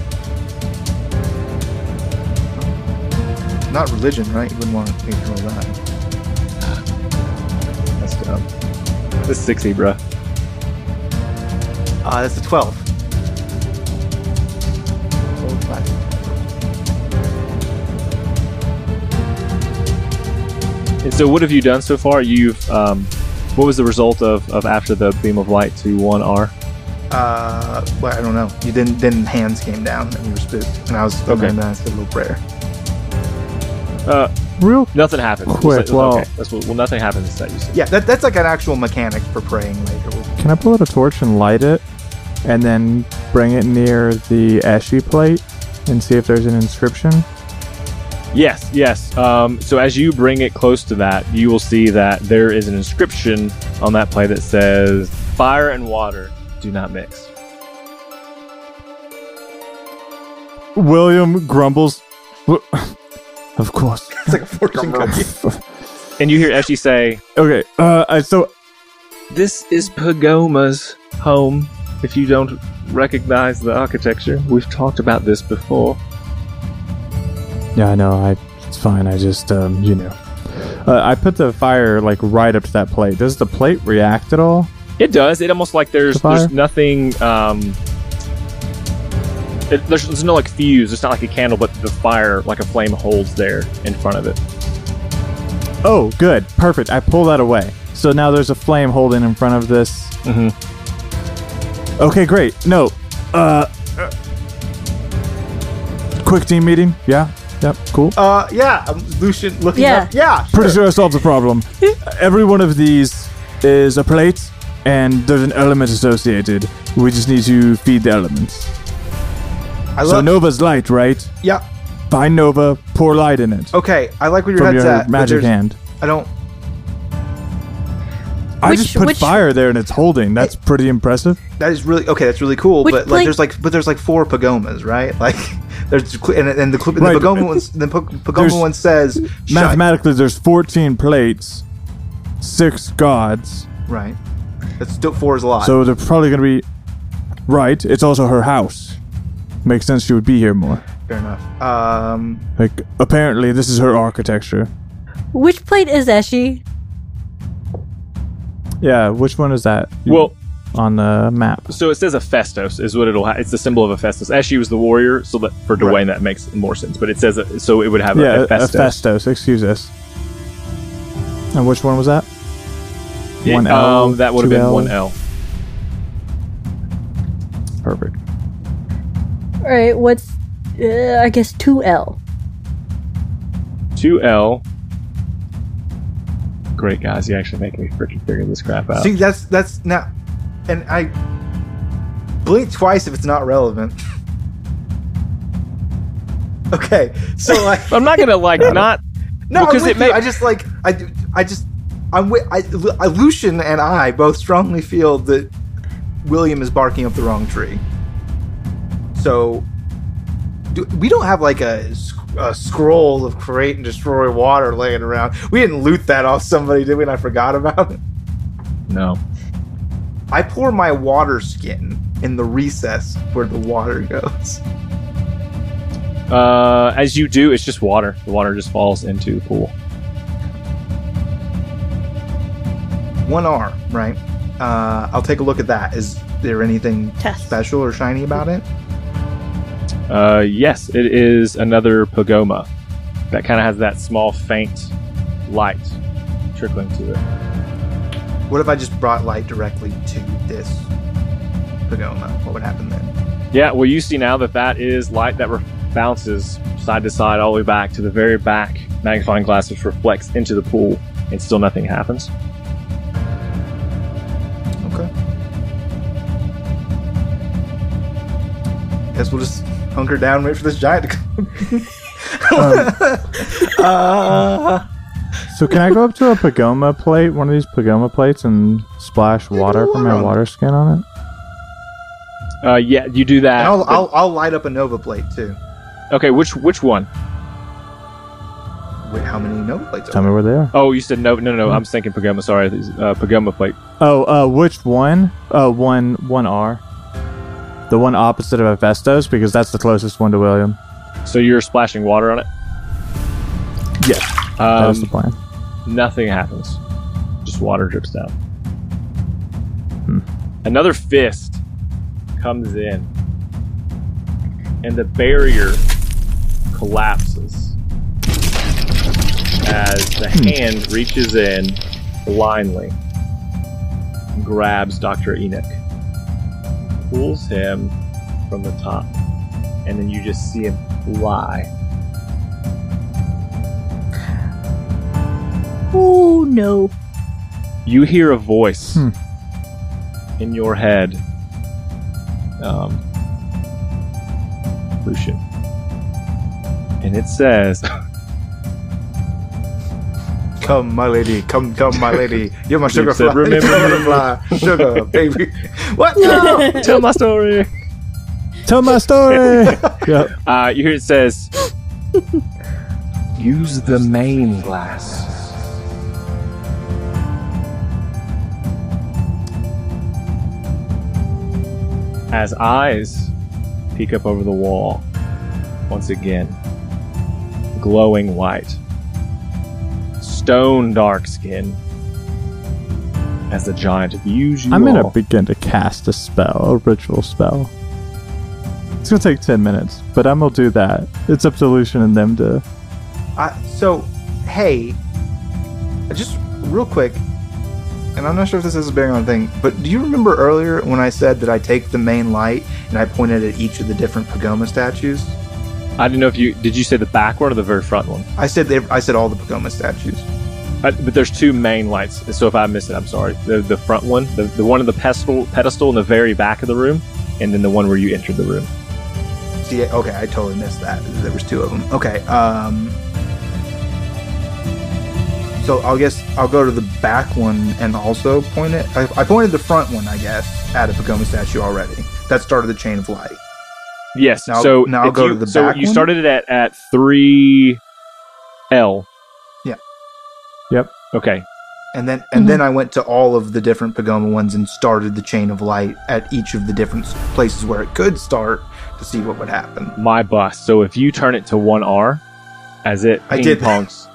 [SPEAKER 8] Not religion, right? You wouldn't want me to roll that.
[SPEAKER 1] That's dumb. This is 60, bruh.
[SPEAKER 8] Uh, that's a 12.
[SPEAKER 1] And so, what have you done so far? You've um, what was the result of, of after the beam of light to one R?
[SPEAKER 8] Uh, well, I don't know. You didn't. Then hands came down and we were spooked, and I was
[SPEAKER 1] Okay.
[SPEAKER 8] and then I said a little prayer.
[SPEAKER 1] Uh,
[SPEAKER 7] Real
[SPEAKER 1] nothing happened.
[SPEAKER 7] Quick, well-
[SPEAKER 1] okay. That's what, well, nothing happens. Is that you said?
[SPEAKER 8] Yeah, that, that's like an actual mechanic for praying later.
[SPEAKER 7] Can I pull out a torch and light it, and then bring it near the Eshy plate and see if there's an inscription?
[SPEAKER 1] Yes, yes. Um, so as you bring it close to that, you will see that there is an inscription on that plate that says, "Fire and water do not mix."
[SPEAKER 7] William grumbles. Of course.
[SPEAKER 8] It's like a fortune cookie.
[SPEAKER 1] And you hear Eshy say,
[SPEAKER 7] Okay. Uh, so
[SPEAKER 1] "This is Pagoma's home. If you don't recognize the architecture, we've talked about this before."
[SPEAKER 7] Yeah, I know. I it's fine. I just um, you know, uh, I put the fire like right up to that plate. Does the plate react at all?
[SPEAKER 1] It does. It almost like there's
[SPEAKER 7] The fire?
[SPEAKER 1] there's nothing. Um, it, there's, there's no like fuse. It's not like a candle, but the fire, like a flame, holds there in front of it.
[SPEAKER 7] Oh, good. Perfect. I pull that away. So now there's a flame holding in front of this.
[SPEAKER 1] Mm-hmm.
[SPEAKER 7] Okay, great. No. Uh. uh, Quick team meeting. Yeah. Yep. Cool.
[SPEAKER 8] Uh, yeah, um, Lucian looking
[SPEAKER 9] Yeah.
[SPEAKER 8] up. Yeah,
[SPEAKER 7] Pretty
[SPEAKER 8] sure.
[SPEAKER 7] sure I solved the problem. Every one of these is a plate, and there's an element associated. We just need to feed the elements.
[SPEAKER 8] I
[SPEAKER 7] So
[SPEAKER 8] love.
[SPEAKER 7] Nova's light, right?
[SPEAKER 8] yeah.
[SPEAKER 7] Find Nova, pour light in it
[SPEAKER 8] Okay, I like where your
[SPEAKER 7] from
[SPEAKER 8] head's
[SPEAKER 7] your
[SPEAKER 8] at. but
[SPEAKER 7] magic
[SPEAKER 8] there's-
[SPEAKER 7] hand.
[SPEAKER 8] I don't.
[SPEAKER 7] I
[SPEAKER 9] Which-
[SPEAKER 7] just put
[SPEAKER 9] which-
[SPEAKER 7] fire there and it's holding. That's pretty impressive.
[SPEAKER 8] That is really okay. That's really cool.
[SPEAKER 9] Which
[SPEAKER 8] but like,
[SPEAKER 9] plate-
[SPEAKER 8] there's like, but there's like four pagomas, right? Like, there's and, and the, cl-
[SPEAKER 7] Right.
[SPEAKER 8] the pagoma one, the pagoma one says
[SPEAKER 7] Mathematically, there's 14 plates, six gods.
[SPEAKER 8] Right. That's still four is a lot.
[SPEAKER 7] So they're probably going to be right. It's also her house. Makes sense she would be here more.
[SPEAKER 8] fair enough. Um,
[SPEAKER 7] Like, apparently, this is her architecture.
[SPEAKER 9] Which plate is Eshi?
[SPEAKER 7] Yeah, which one is that?
[SPEAKER 1] Well,
[SPEAKER 7] on the map.
[SPEAKER 1] so it says Hephaestus is what it'll. Ha- it's the symbol of Hephaestus. As she was the warrior, so that for Dwayne
[SPEAKER 8] Right.
[SPEAKER 1] that makes more sense. But it says uh, so it would have
[SPEAKER 7] Yeah,
[SPEAKER 1] a Hephaestus.
[SPEAKER 7] Hephaestus. Excuse us. And which one was that?
[SPEAKER 1] Yeah,
[SPEAKER 7] One L,
[SPEAKER 1] um, that would have been
[SPEAKER 7] L.
[SPEAKER 1] one L.
[SPEAKER 7] Perfect.
[SPEAKER 9] All right, what's uh, I guess two L.
[SPEAKER 1] Two L. Great guys, you actually make me freaking figure this crap out.
[SPEAKER 8] see, that's that's now, and I blink twice if it's not relevant. okay, so like,
[SPEAKER 1] I'm not gonna like not.
[SPEAKER 8] no,
[SPEAKER 1] because
[SPEAKER 8] because
[SPEAKER 1] it may-
[SPEAKER 8] I just like I, I just I'm with I, I, Lucian and I both strongly feel that William is barking up the wrong tree. So, do, we don't have like a, a scroll of create and destroy water laying around. We didn't loot that off somebody, did we? And I forgot about it.
[SPEAKER 1] No.
[SPEAKER 8] I pour my water skin in the recess where the water goes.
[SPEAKER 1] Uh, as you do, it's just water. The water just falls into the pool.
[SPEAKER 8] One R, right? Uh, I'll take a look at that. Is there anything
[SPEAKER 9] Test.
[SPEAKER 8] special or shiny about it?
[SPEAKER 1] Uh, yes, it is another pagoma that kind of has that small faint light trickling to it.
[SPEAKER 8] What if I just brought light directly to this pagoma? What would happen then?
[SPEAKER 1] Yeah, well, you see now that that is light that re- bounces side to side all the way back to the very back. Magnifying glass which reflects into the pool, and still nothing happens.
[SPEAKER 8] Okay. Guess we'll just hunker down and wait for this giant to come. uh,
[SPEAKER 7] So can I go up to a pagoma plate, one of these pagoma plates, and splash water from my
[SPEAKER 8] water it.
[SPEAKER 7] skin on it?
[SPEAKER 1] Uh, yeah, you do that.
[SPEAKER 8] and I'll,
[SPEAKER 1] but-
[SPEAKER 8] I'll, I'll light up a Nova plate too.
[SPEAKER 1] okay, which which one?
[SPEAKER 8] Wait, how many Nova plates
[SPEAKER 7] Tell
[SPEAKER 8] are
[SPEAKER 7] me where they are.
[SPEAKER 1] Oh, you said no, no, no. no I'm thinking pagoma. Sorry, uh, pagoma plate.
[SPEAKER 7] Oh, uh, which one? Uh, one, one R. The one opposite of Hephaestus, because that's the closest one to William.
[SPEAKER 1] So you're splashing water on it.
[SPEAKER 7] Yeah, that was the
[SPEAKER 1] Um,
[SPEAKER 7] plan.
[SPEAKER 1] Nothing happens. Just water drips down.
[SPEAKER 7] Hmm.
[SPEAKER 1] Another fist comes in, and the barrier collapses as the hand reaches in blindly, and grabs Dr. Enoch, pulls him from the top, and then you just see him fly
[SPEAKER 9] Oh no.
[SPEAKER 1] you hear a voice
[SPEAKER 7] Hmm.
[SPEAKER 1] in your head. Um, Lucian. And it says,
[SPEAKER 8] Come, my lady. Come, come, my lady. You're my sugar
[SPEAKER 1] said,
[SPEAKER 8] fly.
[SPEAKER 1] "Remember
[SPEAKER 8] sugar
[SPEAKER 1] me."
[SPEAKER 8] fly. Sugar, baby. What? No.
[SPEAKER 1] Tell my story.
[SPEAKER 7] Tell my story. yep.
[SPEAKER 1] Uh, you hear it says, Use the main glass. As eyes peek up over the wall, once again, glowing white, stone dark skin. As the giant views you
[SPEAKER 7] I'm gonna
[SPEAKER 1] all.
[SPEAKER 7] begin to cast a spell, a ritual spell. It's gonna take ten minutes, but I'm gonna do that. It's up to Lucian and them to.
[SPEAKER 8] I, so, hey, just real quick, and I'm not sure if this is a bearing on the thing, but do you remember earlier when I said that I take the main light and I pointed at each of the different Pagoma statues?
[SPEAKER 1] I didn't know if you did. You say the back one or the very front one?
[SPEAKER 8] I said they, I said all the Pagoma statues.
[SPEAKER 1] But there's two main lights. So if I missed it, I'm sorry. The the front one, the, the one in the pedestal pedestal in the very back of the room, and then the one where you entered the room.
[SPEAKER 8] See, okay, I totally missed that. There was two of them. Okay, um, so I guess I'll go to the back one and also point it. I, I pointed the front one, I guess, at a Pagoma statue already. That started the chain of light.
[SPEAKER 1] Yes.
[SPEAKER 8] Now-
[SPEAKER 1] so
[SPEAKER 8] now I'll go
[SPEAKER 1] you,
[SPEAKER 8] to the
[SPEAKER 1] so
[SPEAKER 8] back So
[SPEAKER 1] you
[SPEAKER 8] one?
[SPEAKER 1] started it at at three L.
[SPEAKER 8] Yeah.
[SPEAKER 7] Yep.
[SPEAKER 1] Okay.
[SPEAKER 8] And then and then I went to all of the different Pagoma ones and started the chain of light at each of the different places where it could start to see what would happen.
[SPEAKER 1] My bust. So if you turn it to one R, as it
[SPEAKER 8] I
[SPEAKER 1] ping
[SPEAKER 8] did.
[SPEAKER 1] pongs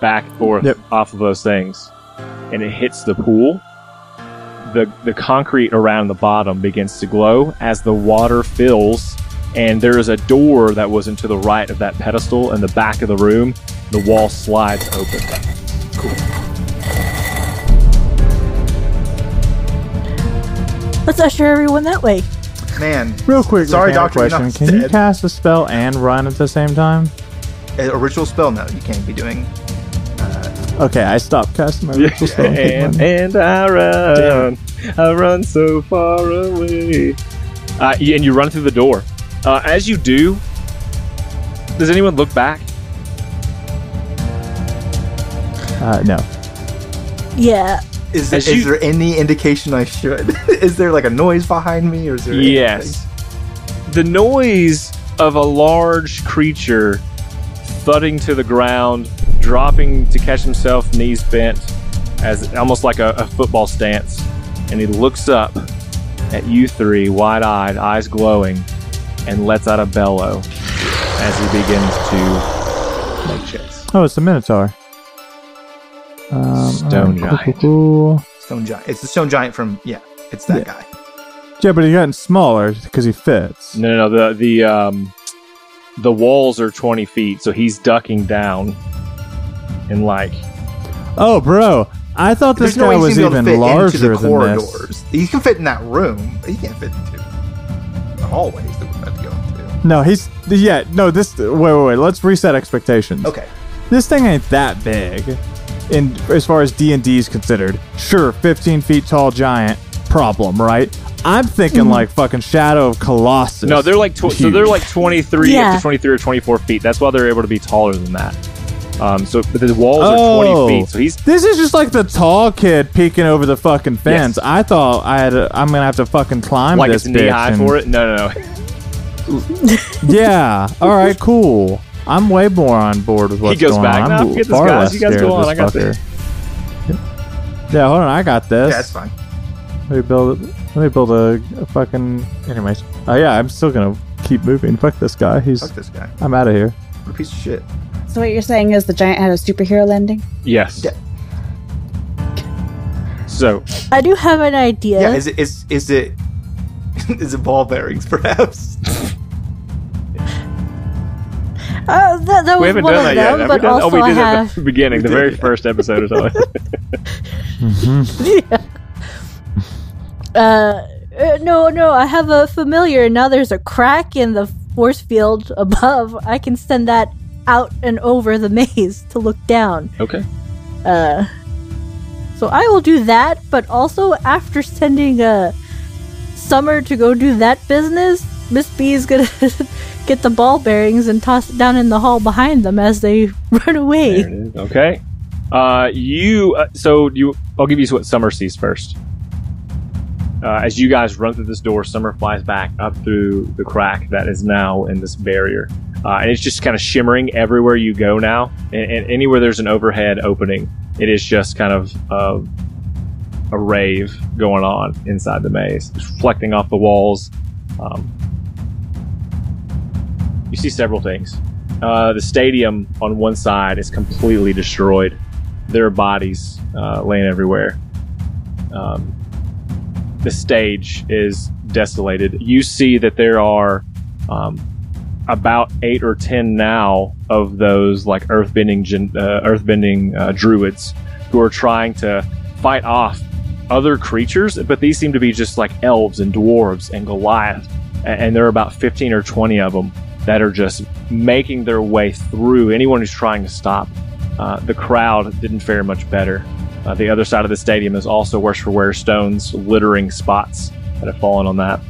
[SPEAKER 1] back and forth
[SPEAKER 7] Yep.
[SPEAKER 1] off of those things, and it hits the pool, the the concrete around the bottom begins to glow as the water fills. And there is a door that was into the right of that pedestal in the back of the room. The wall slides open. Cool.
[SPEAKER 9] Let's usher everyone that way.
[SPEAKER 8] Man,
[SPEAKER 7] Real quick,
[SPEAKER 8] Sorry, Doctor,
[SPEAKER 7] question:
[SPEAKER 8] not
[SPEAKER 7] Can you cast a spell and run at the same time?
[SPEAKER 8] a, a ritual spell? No, you can't be doing.
[SPEAKER 7] Okay, I stopped casting my ritual spell. and
[SPEAKER 1] and, and I run, I run so far away. Uh, and you run through the door. Uh, as you do, does anyone look back?
[SPEAKER 7] Uh, no.
[SPEAKER 9] Yeah.
[SPEAKER 8] Is, there,
[SPEAKER 1] As
[SPEAKER 8] is there any indication I should? is there like a noise behind me, or is there?
[SPEAKER 1] Yes. The noise of a large creature thudding to the ground, dropping to catch himself, knees bent, as almost like a, a football stance. And he looks up at you three, wide eyed, eyes glowing, and lets out a bellow as he begins to make chase.
[SPEAKER 7] Oh, it's the Minotaur. Um,
[SPEAKER 1] Stone
[SPEAKER 7] alright, cool,
[SPEAKER 1] giant.
[SPEAKER 7] cool, cool.
[SPEAKER 8] Stone giant. It's the stone giant from yeah. It's that
[SPEAKER 7] Yeah.
[SPEAKER 8] guy.
[SPEAKER 7] Yeah, but he's gotten smaller because he fits.
[SPEAKER 1] No, no, no. The the um, the walls are twenty feet, so he's ducking down, and like
[SPEAKER 7] Oh, bro, I thought this
[SPEAKER 8] There's no
[SPEAKER 7] guy was
[SPEAKER 8] he's gonna
[SPEAKER 7] even
[SPEAKER 8] fit into
[SPEAKER 7] larger
[SPEAKER 8] the
[SPEAKER 7] than
[SPEAKER 8] corridors.
[SPEAKER 7] this.
[SPEAKER 8] He can fit in that room. but He can't fit into the hallways that we're about to go into.
[SPEAKER 7] No, he's yeah. No, this. Wait, wait, wait. Let's reset expectations.
[SPEAKER 8] Okay.
[SPEAKER 7] This thing ain't that big, in as far as D and D is considered. Sure, 15 feet tall giant problem, right? I'm thinking mm-hmm. like fucking Shadow of Colossus.
[SPEAKER 1] no, they're like tw- so they're like twenty three
[SPEAKER 9] Yeah.
[SPEAKER 1] up to twenty three or twenty four feet. That's why they're able to be taller than that. Um, so but the walls are
[SPEAKER 7] Oh.
[SPEAKER 1] twenty feet, so he's
[SPEAKER 7] This is just like the tall kid peeking over the fucking fence.
[SPEAKER 1] Yes.
[SPEAKER 7] I thought I had. A, I'm gonna have to fucking climb
[SPEAKER 1] like
[SPEAKER 7] this
[SPEAKER 1] it's knee
[SPEAKER 7] bitch
[SPEAKER 1] high
[SPEAKER 7] and-
[SPEAKER 1] for it. No, no, no.
[SPEAKER 7] Yeah. All right. Cool. I'm way more on board with what's
[SPEAKER 1] goes
[SPEAKER 7] going
[SPEAKER 1] back,
[SPEAKER 7] on.
[SPEAKER 1] "Nah,
[SPEAKER 7] I'm
[SPEAKER 1] forget this,
[SPEAKER 7] far
[SPEAKER 1] guys.
[SPEAKER 7] less
[SPEAKER 1] You guys
[SPEAKER 7] scared
[SPEAKER 1] go on. I got
[SPEAKER 7] fucker. Yeah, hold on. I got this.
[SPEAKER 8] Yeah, that's fine.
[SPEAKER 7] Let me build. Let me build a, a fucking. Anyways. Oh yeah, I'm still gonna keep moving. Fuck this guy. He's.
[SPEAKER 8] Fuck this guy.
[SPEAKER 7] I'm out of here.
[SPEAKER 8] What a piece of shit.
[SPEAKER 1] Yes.
[SPEAKER 8] Yeah.
[SPEAKER 1] So
[SPEAKER 9] I do have an idea.
[SPEAKER 8] Yeah. Is it is is it is it ball bearings perhaps?
[SPEAKER 9] Uh, that, that
[SPEAKER 1] we
[SPEAKER 9] was
[SPEAKER 1] haven't
[SPEAKER 9] one
[SPEAKER 1] done
[SPEAKER 9] of
[SPEAKER 1] that yet.
[SPEAKER 9] them,
[SPEAKER 1] Have
[SPEAKER 9] but
[SPEAKER 1] we done?
[SPEAKER 9] also
[SPEAKER 1] oh, we
[SPEAKER 9] I
[SPEAKER 1] did
[SPEAKER 9] have.
[SPEAKER 1] at the beginning, the very first episode or something.
[SPEAKER 9] Uh, uh, no, no, I have a familiar. Now there's a crack in the force field above. I can send that out and over the maze to look down.
[SPEAKER 1] okay.
[SPEAKER 9] Uh, so I will do that, but also after sending uh, Summer to go do that business, Miss B is gonna get the ball bearings and toss it down in the hall behind them as they run away.
[SPEAKER 1] Okay. Uh, you. Uh, so you. I'll give you what Summer sees first. Uh, as you guys run through this door, Summer flies back up through the crack that is now in this barrier, uh, and it's just kind of shimmering everywhere you go now. And, and anywhere there's an overhead opening, it is just kind of uh, a rave going on inside the maze, reflecting off the walls. Um, you see several things. Uh, the stadium on one side is completely destroyed. There are bodies uh, laying everywhere. Um, the stage is desolated. You see that there are Um, about eight or ten now of those like earthbending uh, earthbending uh, druids who are trying to fight off other creatures, but these seem to be just like elves and dwarves and Goliath, and there are about fifteen or twenty of them that are just making their way through anyone who's trying to stop. Uh, the crowd didn't fare much better. Uh, the other side of the stadium is also worse for wear stones littering spots that have fallen on that.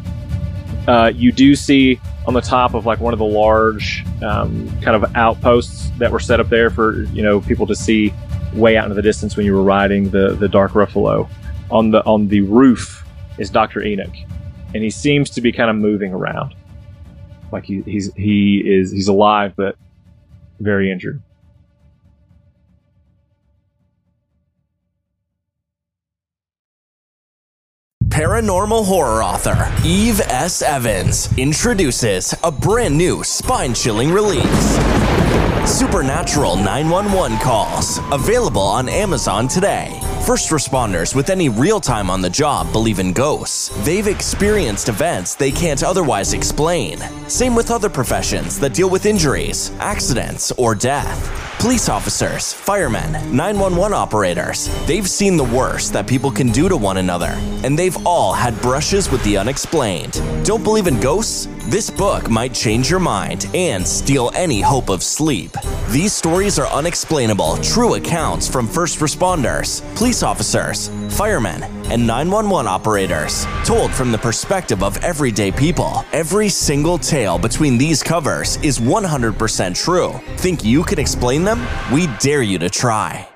[SPEAKER 1] Uh, you do see on the top of like one of the large um, kind of outposts that were set up there for you know people to see way out into the distance when you were riding the the dark ruffalo. On the on the roof is Doctor Enoch, and he seems to be kind of moving around, like he, he's he is he's alive but very injured.
[SPEAKER 10] Paranormal horror author Eve S. Evans introduces a brand new spine chilling release Supernatural 911 Calls, available on Amazon today. First responders with any real time on the job believe in ghosts. They've experienced events they can't otherwise explain. Same with other professions that deal with injuries, accidents, or death. Police officers, firemen, 911 operators, they've seen the worst that people can do to one another, and they've all had brushes with the unexplained. Don't believe in ghosts? This book might change your mind and steal any hope of sleep. These stories are unexplainable, true accounts from first responders, police officers, firemen, and 911 operators, told from the perspective of everyday people. Every single tale between these covers is 100% true. Think you can explain them? We dare you to try.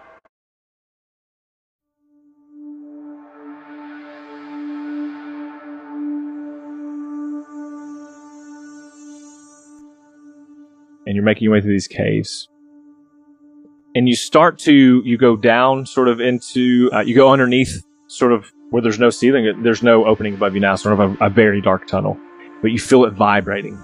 [SPEAKER 1] And you're making your way through these caves. And you start to you go down sort of into uh, you go underneath sort of where there's no ceiling, there's no opening above you now, sort of a, a very dark tunnel, but you feel it vibrating.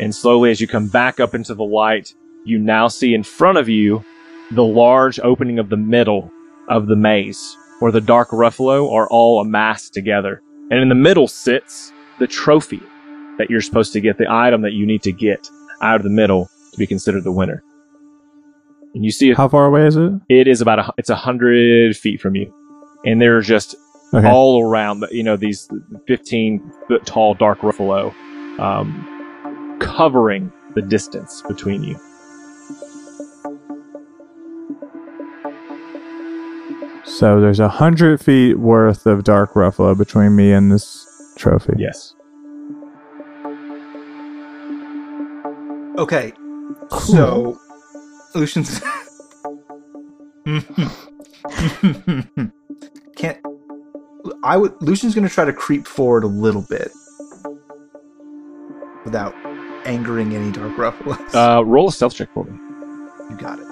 [SPEAKER 1] And slowly, as you come back up into the light, you now see in front of you the large opening of the middle of the maze, where the dark ruffalo are all amassed together. And in the middle sits the trophy that you're supposed to get, the item that you need to get out of the middle to be considered the winner. And you see
[SPEAKER 7] How far away is it?
[SPEAKER 1] it is about a, it's a hundred feet from you, and they're just
[SPEAKER 7] Okay.
[SPEAKER 1] all around. You know these fifteen foot tall dark ruffalo, um, covering the distance between you.
[SPEAKER 7] So there's a hundred feet worth of dark ruffalo between me and this trophy.
[SPEAKER 1] Yes.
[SPEAKER 8] Okay. So, Lucian's. Can't. I would. Lucian's going to try to creep forward a little bit without angering any dark ruffaloes.
[SPEAKER 1] Uh, roll a stealth check for me.
[SPEAKER 8] you got it.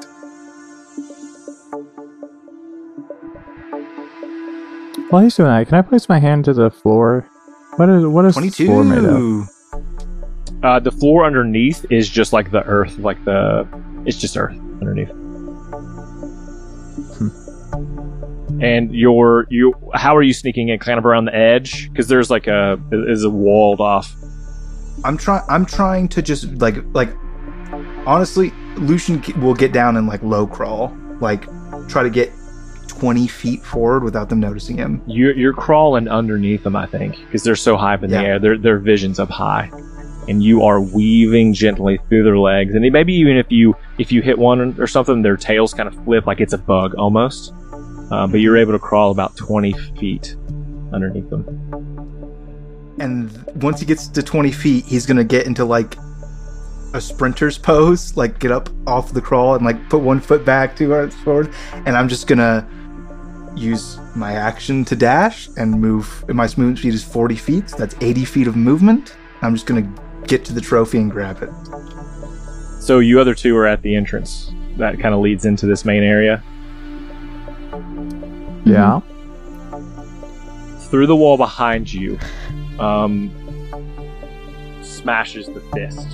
[SPEAKER 7] While he's doing that, can I place my hand to the floor? What is what is this floor made of?
[SPEAKER 1] Uh, the floor underneath is just like the earth, like the it's just earth underneath. And your you how are you sneaking in? Kind of around the edge because there's like a is a walled off.
[SPEAKER 8] I'm trying. I'm trying to just like like. Honestly, Lucian will get down and like low crawl, like try to get twenty feet forward without them noticing him.
[SPEAKER 1] You're you're crawling underneath them, I think, because they're so high up in the
[SPEAKER 8] Yeah.
[SPEAKER 1] air. Their their vision's up high, and you are weaving gently through their legs. And maybe even if you if you hit one or something, their tails kind of flip like it's a bug almost. Uh, but you're able to crawl about twenty feet underneath them.
[SPEAKER 8] and once he gets to 20 feet he's gonna get into like a sprinter's pose like get up off the crawl and like put one foot back two arms forward and i'm just gonna use my action to dash and move my movement speed is 40 feet so that's 80 feet of movement i'm just gonna get to the trophy and grab it
[SPEAKER 1] So you other two are at the entrance that kind of leads into this main area.
[SPEAKER 7] Yeah.
[SPEAKER 1] Through the wall behind you, um, smashes the fist,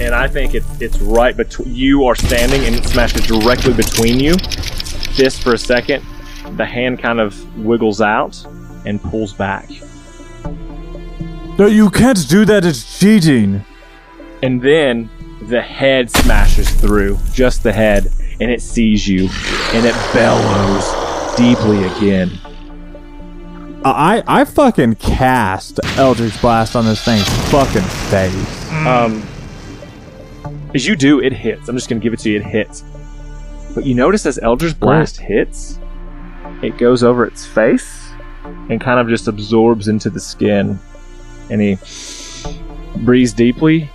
[SPEAKER 1] and I think it's it's right between you are standing and it smashes directly between you. Fist for a second, the hand kind of wiggles out and pulls back.
[SPEAKER 7] No, you can't do that. It's cheating.
[SPEAKER 1] And then the head smashes through, just the head, and it sees you, and it bellows deeply again.
[SPEAKER 7] I I fucking cast Eldritch Blast on this thing's fucking face.
[SPEAKER 1] Um, as you do, it hits. I'm just gonna give it to you. It hits. But you notice as Eldritch Blast hits, it goes over its face and kind of just absorbs into the skin. And he breathes deeply.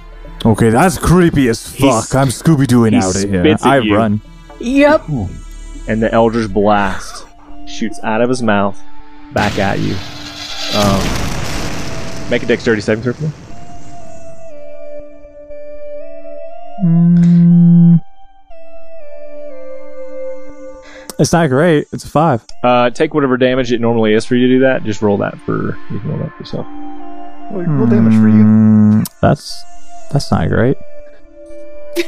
[SPEAKER 7] Okay, that's creepy as
[SPEAKER 1] He
[SPEAKER 7] fuck. I'm Scooby Dooing out of here. I
[SPEAKER 1] you.
[SPEAKER 7] run.
[SPEAKER 9] Yep.
[SPEAKER 1] and the Eldritch Blast shoots out of his mouth back at you. Um, make a dexterity saving throw for me.
[SPEAKER 7] Mm. It's not great. It's a five.
[SPEAKER 1] Uh, take whatever damage it normally is for you to do that. Just roll that for you can roll that for yourself.
[SPEAKER 8] Roll, roll damage for you.
[SPEAKER 7] Mm, That's that's not great.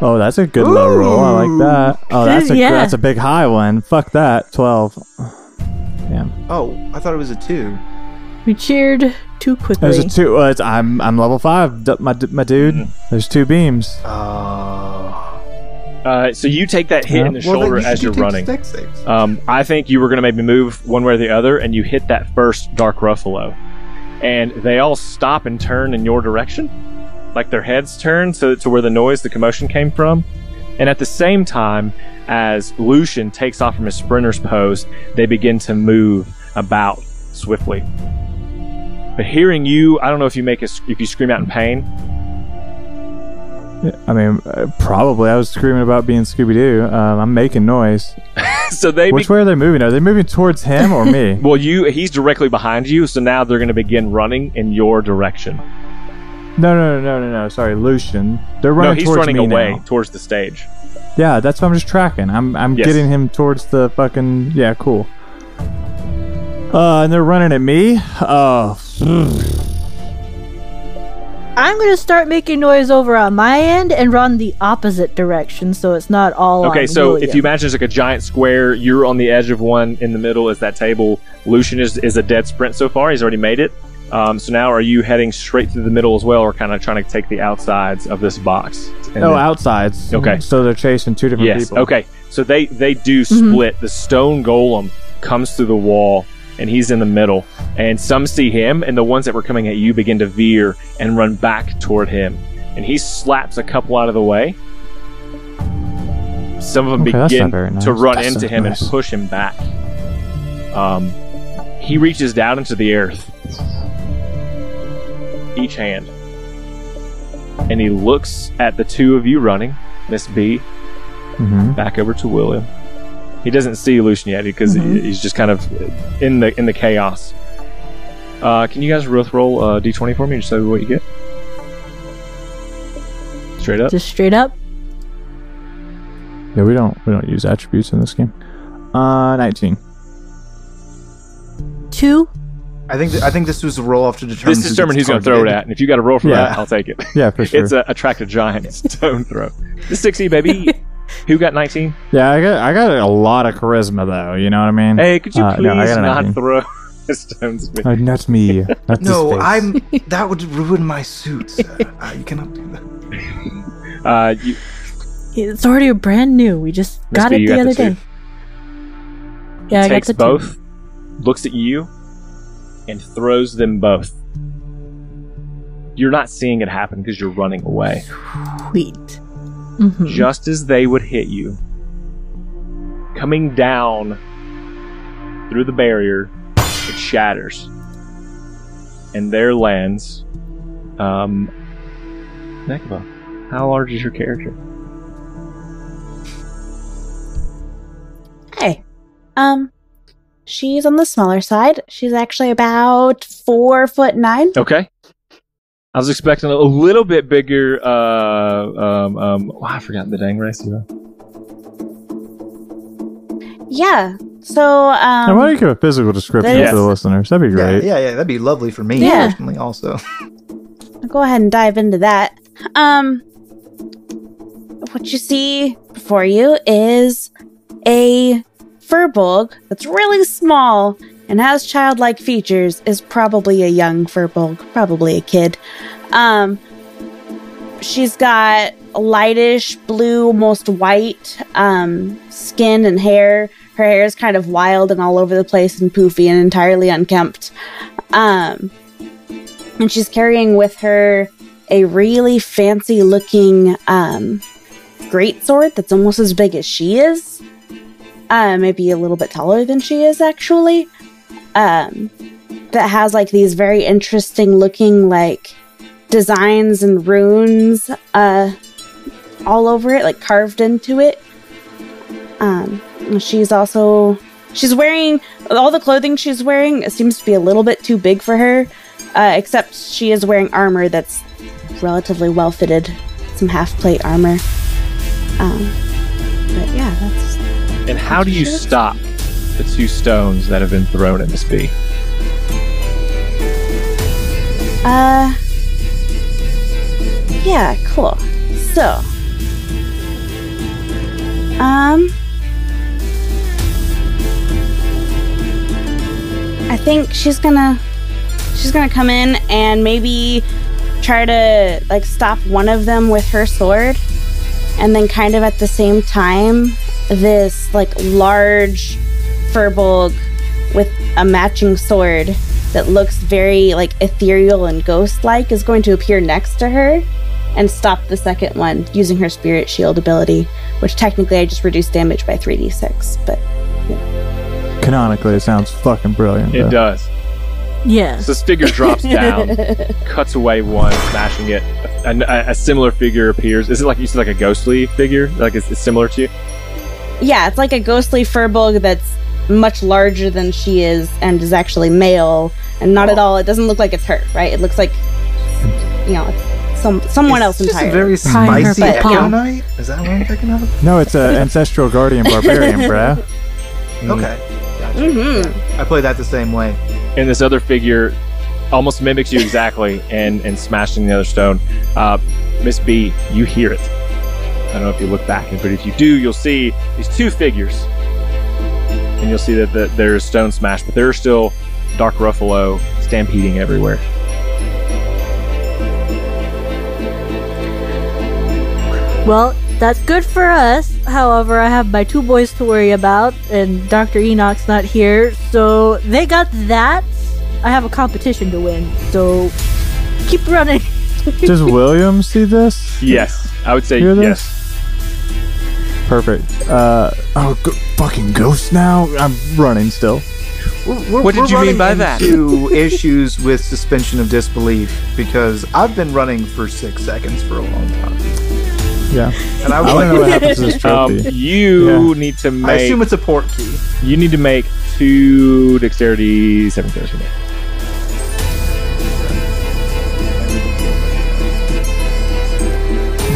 [SPEAKER 7] Oh, that's a good low roll. I like that. Oh, that's a
[SPEAKER 9] Yeah.
[SPEAKER 7] that's a big high one. Fuck that. Twelve. Damn.
[SPEAKER 8] Oh, I thought it was a two.
[SPEAKER 9] We cheered too quickly.
[SPEAKER 7] There's a two. Uh, it's, I'm I'm level five. My my dude.
[SPEAKER 1] Mhm.
[SPEAKER 7] There's two beams.
[SPEAKER 8] Uh,
[SPEAKER 1] Uh, so you take that hit
[SPEAKER 7] Yeah.
[SPEAKER 1] in the
[SPEAKER 8] well,
[SPEAKER 1] shoulder
[SPEAKER 8] you
[SPEAKER 1] as you're running. Um, I think you were going to maybe move one way or the other, and you hit that first Dark Ruffalo. And they all stop and turn in your direction. Like their heads turn so to where the noise, the commotion came from. And at the same time, as Lucian takes off from his sprinter's pose, they begin to move about swiftly. But hearing you, I don't know if you make a, if you scream out in pain.
[SPEAKER 7] I mean, uh, probably. I was screaming about being Scooby Doo. Um, I'm making noise.
[SPEAKER 1] so they
[SPEAKER 7] Which
[SPEAKER 1] be-
[SPEAKER 7] way are they moving? Are they moving towards him or me?
[SPEAKER 1] well, you he's directly behind you, so now they're going to begin running in your direction.
[SPEAKER 7] No, no, no, no, no, no. Sorry, Lucian. They're running.
[SPEAKER 1] No, he's
[SPEAKER 7] towards
[SPEAKER 1] running
[SPEAKER 7] me
[SPEAKER 1] away
[SPEAKER 7] now.
[SPEAKER 1] towards the stage.
[SPEAKER 7] Yeah, that's what I'm just tracking. I'm I'm
[SPEAKER 1] Yes.
[SPEAKER 7] getting him towards the fucking yeah, cool. Uh, and they're running at me. Oh,
[SPEAKER 9] I'm gonna start making noise over on my end and run the opposite direction, so it's not all.
[SPEAKER 1] Okay,
[SPEAKER 9] on
[SPEAKER 1] so
[SPEAKER 9] William.
[SPEAKER 1] if you imagine it's like a giant square, you're on the edge of one. In the middle is that table. Lucian is, is a dead sprint so far. He's already made it. Um, so now, are you heading straight through the middle as well, or kind of trying to take the outsides of this box? And
[SPEAKER 7] oh,
[SPEAKER 1] then-
[SPEAKER 7] outsides.
[SPEAKER 1] Okay.
[SPEAKER 7] So they're chasing two different
[SPEAKER 1] Yes.
[SPEAKER 7] people.
[SPEAKER 1] Okay. So they they do
[SPEAKER 9] Mm-hmm.
[SPEAKER 1] split. The stone golem comes through the wall, and he's in the middle. And some see him, and the ones that were coming at you begin to veer and run back toward him. And he slaps a couple out of the way. Some of them
[SPEAKER 7] Okay,
[SPEAKER 1] begin
[SPEAKER 7] nice.
[SPEAKER 1] to run
[SPEAKER 7] That's
[SPEAKER 1] into him
[SPEAKER 7] nice.
[SPEAKER 1] and push him back. Um, he reaches down into the earth, each hand, and he looks at the two of you running, Miss B,
[SPEAKER 7] hmm
[SPEAKER 1] back over to William. He doesn't see Lucian yet because
[SPEAKER 9] Mhm.
[SPEAKER 1] he's just kind of in the in the chaos. Uh, can you guys both roll uh, d20 for me and just tell me what you get? Straight up.
[SPEAKER 9] just straight up.
[SPEAKER 7] Yeah, we don't we don't use attributes in this game. Uh, nineteen.
[SPEAKER 9] Two.
[SPEAKER 8] I think th- I think this was a roll off to determine.
[SPEAKER 1] This
[SPEAKER 8] who
[SPEAKER 1] is determine
[SPEAKER 8] gets
[SPEAKER 1] who's going to throw it at, and if you got a roll for
[SPEAKER 7] Yeah.
[SPEAKER 1] that, I'll take it.
[SPEAKER 7] Yeah, for sure.
[SPEAKER 1] It's a attract a giant stone throw. The 60, baby. Who got 19?
[SPEAKER 7] yeah, I got I got a lot of charisma though. You know what I mean?
[SPEAKER 1] Hey, could you
[SPEAKER 7] Uh,
[SPEAKER 1] please
[SPEAKER 7] no, I got
[SPEAKER 1] not throw stones? at me?
[SPEAKER 7] Uh, not me. Not
[SPEAKER 8] No. I'm. That would ruin my suit. sir. Uh, you cannot do that.
[SPEAKER 1] Uh, you,
[SPEAKER 9] It's already brand new. We just
[SPEAKER 1] Miss
[SPEAKER 9] got
[SPEAKER 1] B,
[SPEAKER 9] it the
[SPEAKER 1] got
[SPEAKER 9] other
[SPEAKER 1] the
[SPEAKER 9] day. Yeah, I got
[SPEAKER 1] takes
[SPEAKER 9] the two.
[SPEAKER 1] both, looks at you, and throws them both. You're not seeing it happen because you're running away.
[SPEAKER 9] Sweet. Mhm.
[SPEAKER 1] Just as they would hit you, coming down through the barrier, it shatters. And there lands. Um. Nekva, how large is your character?
[SPEAKER 11] Hey. Um, she's on the smaller side. She's actually about four foot nine.
[SPEAKER 1] Okay. I was expecting a little bit bigger. Uh, um, um, oh, I forgot the dang race. You
[SPEAKER 11] Yeah. So,
[SPEAKER 7] Now,
[SPEAKER 11] um,
[SPEAKER 7] why don't you give a physical description
[SPEAKER 11] Yes.
[SPEAKER 7] to the listeners? That'd be
[SPEAKER 8] Yeah,
[SPEAKER 7] great.
[SPEAKER 8] yeah, yeah. That'd be lovely for me
[SPEAKER 11] Yeah.
[SPEAKER 8] personally. Also,
[SPEAKER 11] I'll go ahead and dive into that. Um, what you see before you is a furbolg that's really small and has childlike features, is probably a young Furbolg, probably a kid. Um, she's got lightish blue, almost white um, skin and hair. Her hair is kind of wild and all over the place and poofy and entirely unkempt. Um, and she's carrying with her a really fancy looking um, great sword that's almost as big as she is. Uh, maybe a little bit taller than she is, actually. Um, that has like these very interesting looking like designs and runes uh, all over it, like carved into it. Um, she's also she's wearing all the clothing she's wearing seems to be a little bit too big for her, uh, except she is wearing armor that's relatively well fitted, some half plate armor. Um, but yeah, that's
[SPEAKER 1] And how do you stop the two stones that have been thrown at Miss B?
[SPEAKER 11] Uh. Yeah, cool. So. Um. I think she's gonna. She's gonna come in and maybe try to, like, stop one of them with her sword. And then, kind of at the same time, this, like, large furbolg with a matching sword that looks very like ethereal and ghost like is going to appear next to her and stop the second one using her spirit shield ability, which technically I just reduced damage by 3d6, but
[SPEAKER 7] Canonically, it sounds fucking brilliant.
[SPEAKER 1] It
[SPEAKER 7] though.
[SPEAKER 1] does.
[SPEAKER 9] Yeah.
[SPEAKER 1] So this figure drops down, cuts away one, smashing it. A, a- a similar figure appears. Is it like you said, like a ghostly figure? Like it's, it's similar to you?
[SPEAKER 11] yeah, it's like a ghostly furbolg that's much larger than she is and is actually male and not at all it doesn't look like it's her, right? It looks like you know, some someone else
[SPEAKER 8] Just a very spicy
[SPEAKER 11] But, yeah.
[SPEAKER 8] Is that what I'm thinking of?
[SPEAKER 7] No, it's an ancestral guardian barbarian, bruh.
[SPEAKER 8] Okay. Gotcha.
[SPEAKER 11] Mhm.
[SPEAKER 8] I play that the same way.
[SPEAKER 1] And this other figure almost mimics you exactly and, and smashing the other stone. Uh, Miss B, you hear it. I don't know if you look back, but if you do, you'll see these two figures. And you'll see that the, there's stone smashed, but there are still Dark Ruffalo stampeding everywhere.
[SPEAKER 9] Well, that's good for us. However, I have my two boys to worry about, and Dr. Enoch's not here, so they got that. I have a competition to win, so keep running.
[SPEAKER 7] Does William see this?
[SPEAKER 1] Yes, I would say
[SPEAKER 7] Hear this?
[SPEAKER 1] yes.
[SPEAKER 7] Perfect. Uh, oh, go- fucking ghost now? I'm running still.
[SPEAKER 8] We're,
[SPEAKER 1] What did you mean
[SPEAKER 8] running
[SPEAKER 1] by that?
[SPEAKER 8] into issues with suspension of disbelief because I've been running for six seconds for a long time,
[SPEAKER 7] Yeah.
[SPEAKER 8] and I
[SPEAKER 7] I
[SPEAKER 8] was
[SPEAKER 7] want to know what
[SPEAKER 8] like,
[SPEAKER 7] happens to this
[SPEAKER 1] Um,
[SPEAKER 7] trophy.
[SPEAKER 1] you need to make.
[SPEAKER 8] I assume it's a port key.
[SPEAKER 1] you need to make two dexterity saving throws for me.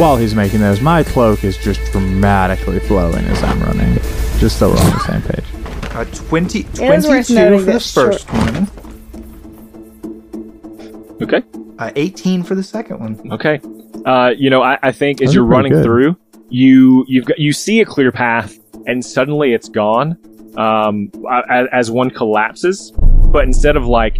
[SPEAKER 7] While he's making those, my cloak is just dramatically flowing as I'm running. Just so we're on the same page.
[SPEAKER 8] Uh, 20,
[SPEAKER 11] It is worth
[SPEAKER 8] 22 for the
[SPEAKER 11] that short-
[SPEAKER 8] first one,
[SPEAKER 1] Okay.
[SPEAKER 8] uh, 18 for the second one.
[SPEAKER 1] Okay. Uh, you know, I, I think as
[SPEAKER 7] Those
[SPEAKER 1] you're running
[SPEAKER 7] good.
[SPEAKER 1] through, you you've got you see a clear path, and suddenly it's gone. Um, a- as one collapses, but instead of like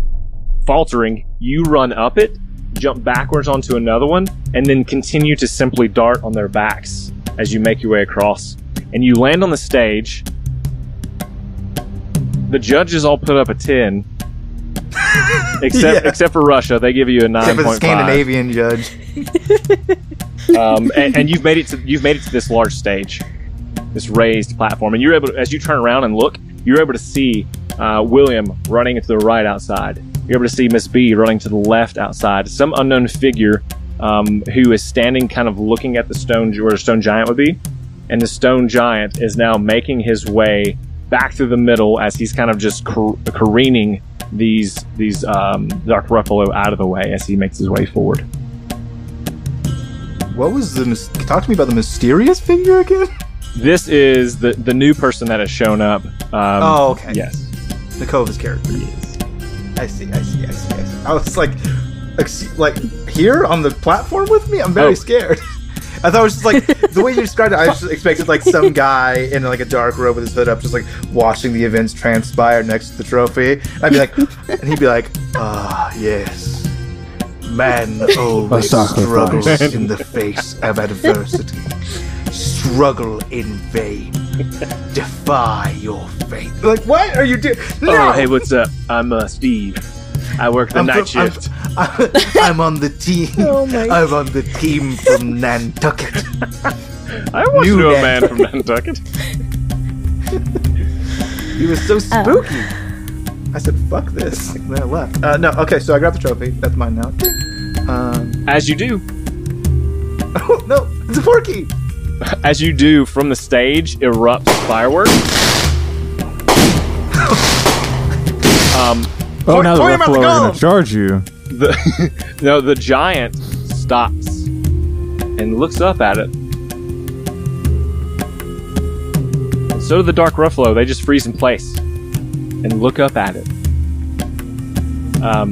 [SPEAKER 1] faltering, you run up it, jump backwards onto another one, and then continue to simply dart on their backs as you make your way across, and you land on the stage. The judges all put up a ten. except
[SPEAKER 8] Yeah.
[SPEAKER 1] except for Russia, they give you a nine
[SPEAKER 8] Except for the Scandinavian judge.
[SPEAKER 1] um, and, and you've made it to you've made it to this large stage, this raised platform, and you're able to, as you turn around and look, you're able to see uh, William running to the right outside. You're able to see Miss B running to the left outside. Some unknown figure um, who is standing, kind of looking at the stone where the stone giant would be, and the stone giant is now making his way back through the middle as he's kind of just car- careening these these um, dark ruffalo out of the way as he makes his way forward.
[SPEAKER 8] What was the. Mis- talk to me about the mysterious figure again?
[SPEAKER 1] This is the the new person that has shown up. Um,
[SPEAKER 8] oh, okay.
[SPEAKER 1] Yes.
[SPEAKER 8] The Cova's character.
[SPEAKER 1] Yes.
[SPEAKER 8] I see, I see, I see, I see. I was like, like here on the platform with me. I'm very
[SPEAKER 1] Oh.
[SPEAKER 8] scared. I thought it was just like the way you described it. I just expected like some guy in like a dark robe with his hood up, just like watching the events transpire next to the trophy. I'd be like, and he'd be like, "Ah, yes, man always
[SPEAKER 7] sacrifice.
[SPEAKER 8] struggles in the face of adversity. Struggle in vain. Defy your fate." Like, what are you doing? No,
[SPEAKER 1] Oh, hey, what's up? I'm uh, Steve. I work the
[SPEAKER 8] I'm
[SPEAKER 1] night
[SPEAKER 8] from- I'm-
[SPEAKER 1] shift.
[SPEAKER 8] I'm on the team.
[SPEAKER 9] Oh my
[SPEAKER 8] I'm on the team from Nantucket.
[SPEAKER 1] I want
[SPEAKER 8] New
[SPEAKER 1] to know a man from Nantucket.
[SPEAKER 8] He was so spooky. I said, "Fuck this," and then I left. Uh, no, okay, so I grabbed the trophy. That's mine now. Um,
[SPEAKER 1] As you do,
[SPEAKER 8] oh no, it's a porky.
[SPEAKER 1] as you do from the stage, erupts fireworks. um,
[SPEAKER 7] Oh, now the
[SPEAKER 8] point him at the
[SPEAKER 7] Ruffalo are gonna charge you.
[SPEAKER 1] the no, the giant stops and looks up at it. So do the dark Ruffalo. They just freeze in place and look up at it. Um,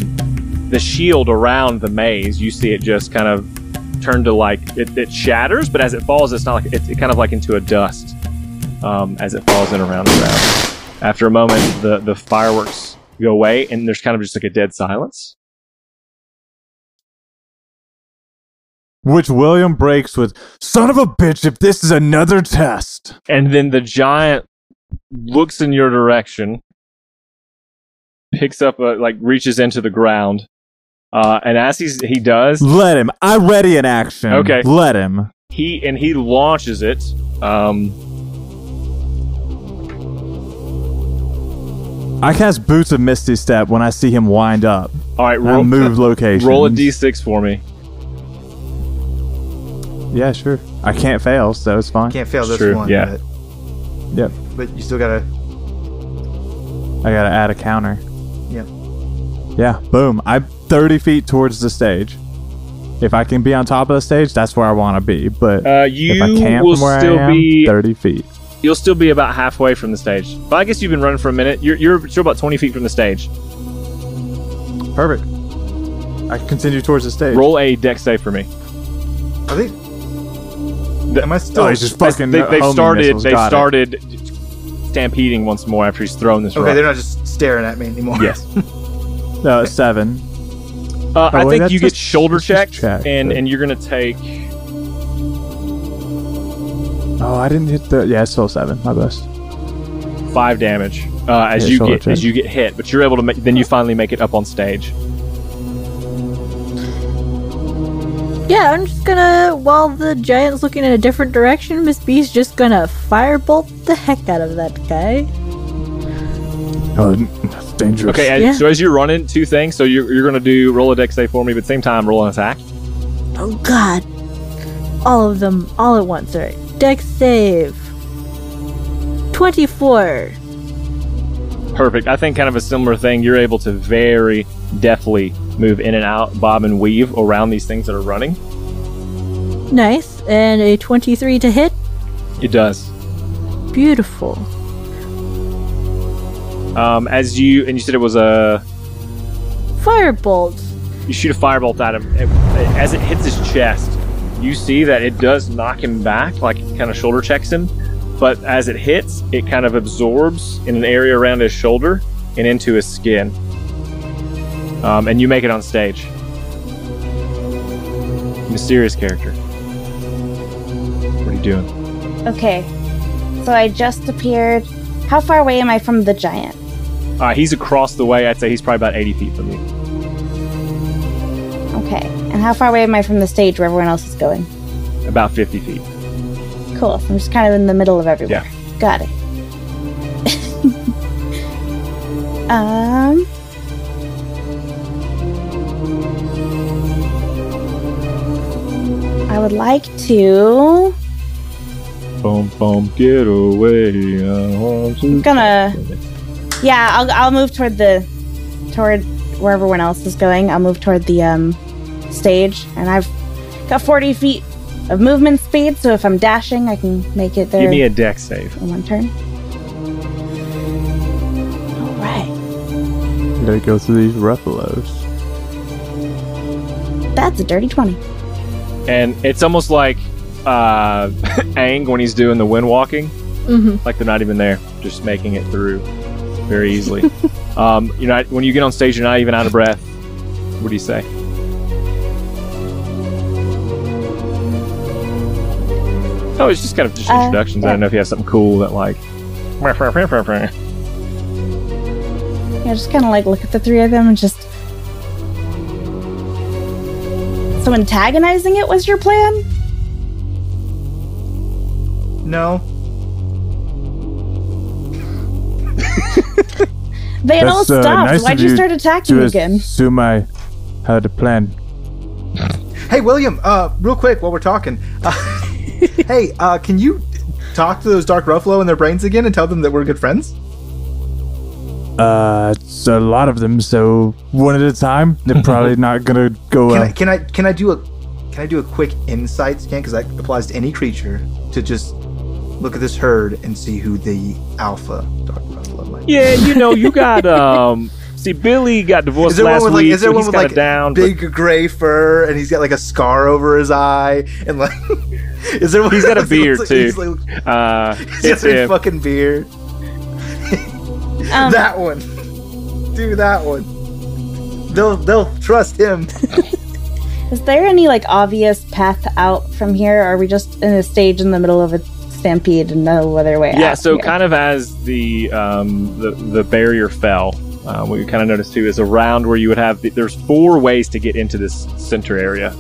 [SPEAKER 1] the shield around the maze, you see it just kind of turn to like it, it shatters, but as it falls, it's not like it's it kind of like into a dust um, as it falls in around the ground. After a moment, the the fireworks go away, and there's kind of just like a dead silence.
[SPEAKER 7] Which William breaks with, "Son of a bitch! If this is another test."
[SPEAKER 1] and then the giant looks in your direction, picks up a like reaches into the ground, uh, and as he's he does,
[SPEAKER 7] Let him. I'm ready in action.
[SPEAKER 1] Okay.
[SPEAKER 7] Let him.
[SPEAKER 1] he and he launches it. Um,
[SPEAKER 7] I cast Boots of Misty Step when I see him wind up.
[SPEAKER 1] all right,
[SPEAKER 7] And
[SPEAKER 1] roll,
[SPEAKER 7] move location.
[SPEAKER 1] roll a d6 for me.
[SPEAKER 7] Yeah, sure. I can't fail, so it's fine.
[SPEAKER 8] Can't fail this
[SPEAKER 1] True,
[SPEAKER 8] one.
[SPEAKER 1] yeah.
[SPEAKER 8] But,
[SPEAKER 7] Yep.
[SPEAKER 8] but you still gotta.
[SPEAKER 7] I gotta add a counter.
[SPEAKER 8] Yep.
[SPEAKER 7] Yeah, boom. I'm 30 feet towards the stage. If I can be on top of the stage, that's where I want to be. But
[SPEAKER 1] Uh,
[SPEAKER 7] if I
[SPEAKER 1] you
[SPEAKER 7] can't
[SPEAKER 1] will
[SPEAKER 7] from where
[SPEAKER 1] still
[SPEAKER 7] I am,
[SPEAKER 1] be
[SPEAKER 7] 30 feet.
[SPEAKER 1] you'll still be about halfway from the stage. But I guess you've been running for a minute. You're you're still about 20 feet from the stage.
[SPEAKER 7] Perfect. I can continue towards the stage.
[SPEAKER 1] Roll a dex save for me.
[SPEAKER 8] Are they? Am I still?
[SPEAKER 7] Oh, he's just fucking.
[SPEAKER 1] They, they've started.
[SPEAKER 7] missiles.
[SPEAKER 1] They've
[SPEAKER 7] Got it.
[SPEAKER 1] started stampeding once more after he's thrown this
[SPEAKER 8] okay,
[SPEAKER 1] rock.
[SPEAKER 8] they're not just staring at me anymore.
[SPEAKER 1] Yes.
[SPEAKER 7] No, seven.
[SPEAKER 1] Uh, I think
[SPEAKER 7] that's
[SPEAKER 1] you get shoulder
[SPEAKER 7] that's just
[SPEAKER 1] checked, and
[SPEAKER 7] but-
[SPEAKER 1] and you're gonna take.
[SPEAKER 7] Oh, I didn't hit the. Yeah, it's still seven. My best.
[SPEAKER 1] five damage uh, as
[SPEAKER 7] Yeah,
[SPEAKER 1] you
[SPEAKER 7] shoulder
[SPEAKER 1] get as you get hit, but you're able to make. Then you finally make it up on stage.
[SPEAKER 9] Yeah, I'm just gonna, while the giant's looking in a different direction, Miss B's just gonna firebolt the heck out of that guy.
[SPEAKER 7] Oh, that's dangerous.
[SPEAKER 1] Okay, as,
[SPEAKER 9] Yeah.
[SPEAKER 1] so as you're running, two things. So you're, you're gonna do roll a dex save for me, but at the same time roll an attack.
[SPEAKER 9] Oh god. All of them all at once. Alright. Dex save. 24.
[SPEAKER 1] Perfect. I think kind of a similar thing. You're able to very deftly move in and out, bob and weave around these things that are running.
[SPEAKER 9] Nice. And a 23 to hit.
[SPEAKER 1] It does.
[SPEAKER 9] Beautiful.
[SPEAKER 1] Um, as you and you said it was a
[SPEAKER 9] Firebolt.
[SPEAKER 1] you shoot a firebolt at him. It- as it hits his chest, you see that it does knock him back, like it kind of shoulder checks him. But as it hits, it kind of absorbs in an area around his shoulder and into his skin. Um, and you make it on stage. Mysterious character. What are you doing?
[SPEAKER 11] Okay. So I just appeared. How far away am I from the giant?
[SPEAKER 1] Uh, he's across the way. I'd say he's probably about 80 feet from you.
[SPEAKER 11] Okay. And how far away am I from the stage where everyone else is going?
[SPEAKER 1] About 50 feet.
[SPEAKER 11] Cool. So I'm just kind of in the middle of everywhere. Yeah. Got it. um. I would like to.
[SPEAKER 1] Boom, boom, get away. I want to.
[SPEAKER 11] I'm gonna. Yeah, I'll I'll move toward the toward where everyone else is going. I'll move toward the um stage, and I've got 40 feet of movement speed. So if I'm dashing, I can make it there
[SPEAKER 1] Give me a dex save.
[SPEAKER 11] in one turn. All right,
[SPEAKER 7] You gotta go through these ruffalos.
[SPEAKER 11] that's a dirty 20.
[SPEAKER 1] and it's almost like uh, Aang when he's doing the wind walking.
[SPEAKER 9] Mhm.
[SPEAKER 1] Like they're not even there, just making it through very easily. um, you know, when you get on stage, you're not even out of breath. What do you say? Oh, it's just kind of just
[SPEAKER 11] Uh,
[SPEAKER 1] introductions. I don't know if you have something cool that like.
[SPEAKER 11] Yeah, just kind of like look at the three of them and just. So antagonizing it was your plan?
[SPEAKER 8] No.
[SPEAKER 11] They had all
[SPEAKER 7] That's, uh,
[SPEAKER 11] stopped.
[SPEAKER 7] nice
[SPEAKER 11] Why'd you
[SPEAKER 7] you
[SPEAKER 11] start attacking
[SPEAKER 7] to
[SPEAKER 11] again?
[SPEAKER 7] assume I had a plan.
[SPEAKER 8] Hey, William. Uh, real quick while we're talking. Uh, hey, uh, can you talk to those Dark Ruffalo in their brains again and tell them that we're good friends?
[SPEAKER 7] Uh, it's a lot of them, so one at a time. They're probably not gonna go
[SPEAKER 8] Can
[SPEAKER 7] well.
[SPEAKER 8] I, can I can I do a can I do a quick insight scan because that applies to any creature to just look at this herd and see who the alpha Dark Ruffalo might be.
[SPEAKER 1] Yeah, you know, you got um. See, Billy got divorced
[SPEAKER 8] Is there
[SPEAKER 1] last
[SPEAKER 8] one with like
[SPEAKER 1] week,
[SPEAKER 8] is there
[SPEAKER 1] so
[SPEAKER 8] one with like
[SPEAKER 1] down. but-
[SPEAKER 8] big gray fur and he's got like a scar over his eye and like is there one
[SPEAKER 1] He's got a beard
[SPEAKER 8] like-
[SPEAKER 1] too.
[SPEAKER 8] he's like-
[SPEAKER 1] uh,
[SPEAKER 8] he's
[SPEAKER 1] it's
[SPEAKER 8] got a fucking beard.
[SPEAKER 11] Um,
[SPEAKER 8] that one. Do that one. They'll they'll trust him.
[SPEAKER 11] Is there any like obvious path out from here? Or are we just in a stage in the middle of a stampede and no other way out?
[SPEAKER 1] Yeah, so
[SPEAKER 11] here?
[SPEAKER 1] kind of as the um, the the barrier fell, uh, what you kind of noticed too is around where you would have the, there's four ways to get into this center area,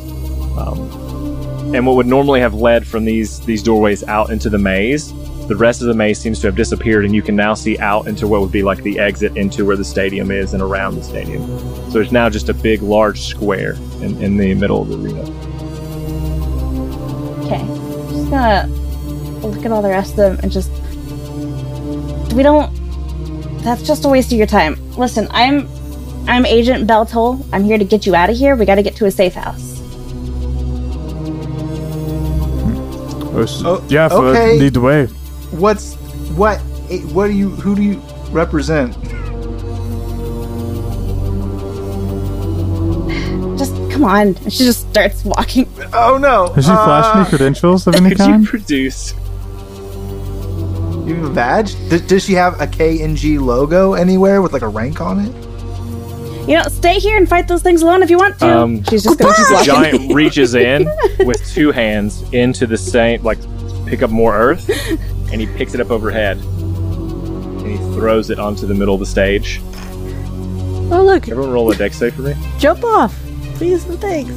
[SPEAKER 1] um, and what would normally have led from these these doorways out into the maze, the rest of the maze seems to have disappeared, and you can now see out into what would be like the exit into where the stadium is and around the stadium. So it's now just a big, large square in, in the middle of the arena.
[SPEAKER 11] Okay. Just gonna look at all the rest of them and just. We don't. That's just a waste of your time. Listen, I'm. I'm Agent Beltol. I'm here to get you out of here. We gotta get to a safe house.
[SPEAKER 7] Oh, s- yeah, for
[SPEAKER 8] okay.
[SPEAKER 7] lead the way.
[SPEAKER 8] What's what eh, what do you who do you represent?
[SPEAKER 11] Just come on. And She just starts walking.
[SPEAKER 8] Oh no.
[SPEAKER 7] Has she flashed
[SPEAKER 8] Uh,
[SPEAKER 7] me credentials of any
[SPEAKER 1] Could
[SPEAKER 7] kind?
[SPEAKER 1] you produce?
[SPEAKER 8] You have a badge? Does, does she have a KNG logo anywhere with like a rank on it?
[SPEAKER 11] You know, stay here and fight those things alone if you want to.
[SPEAKER 1] Um,
[SPEAKER 11] She's just gonna keep
[SPEAKER 1] The giant reaches in with two hands into the same, like, pick up more earth, and he picks it up overhead, and he throws it onto the middle of the stage.
[SPEAKER 9] Oh look,
[SPEAKER 1] Everyone, roll a dex save for me.
[SPEAKER 9] jump off, please and thanks.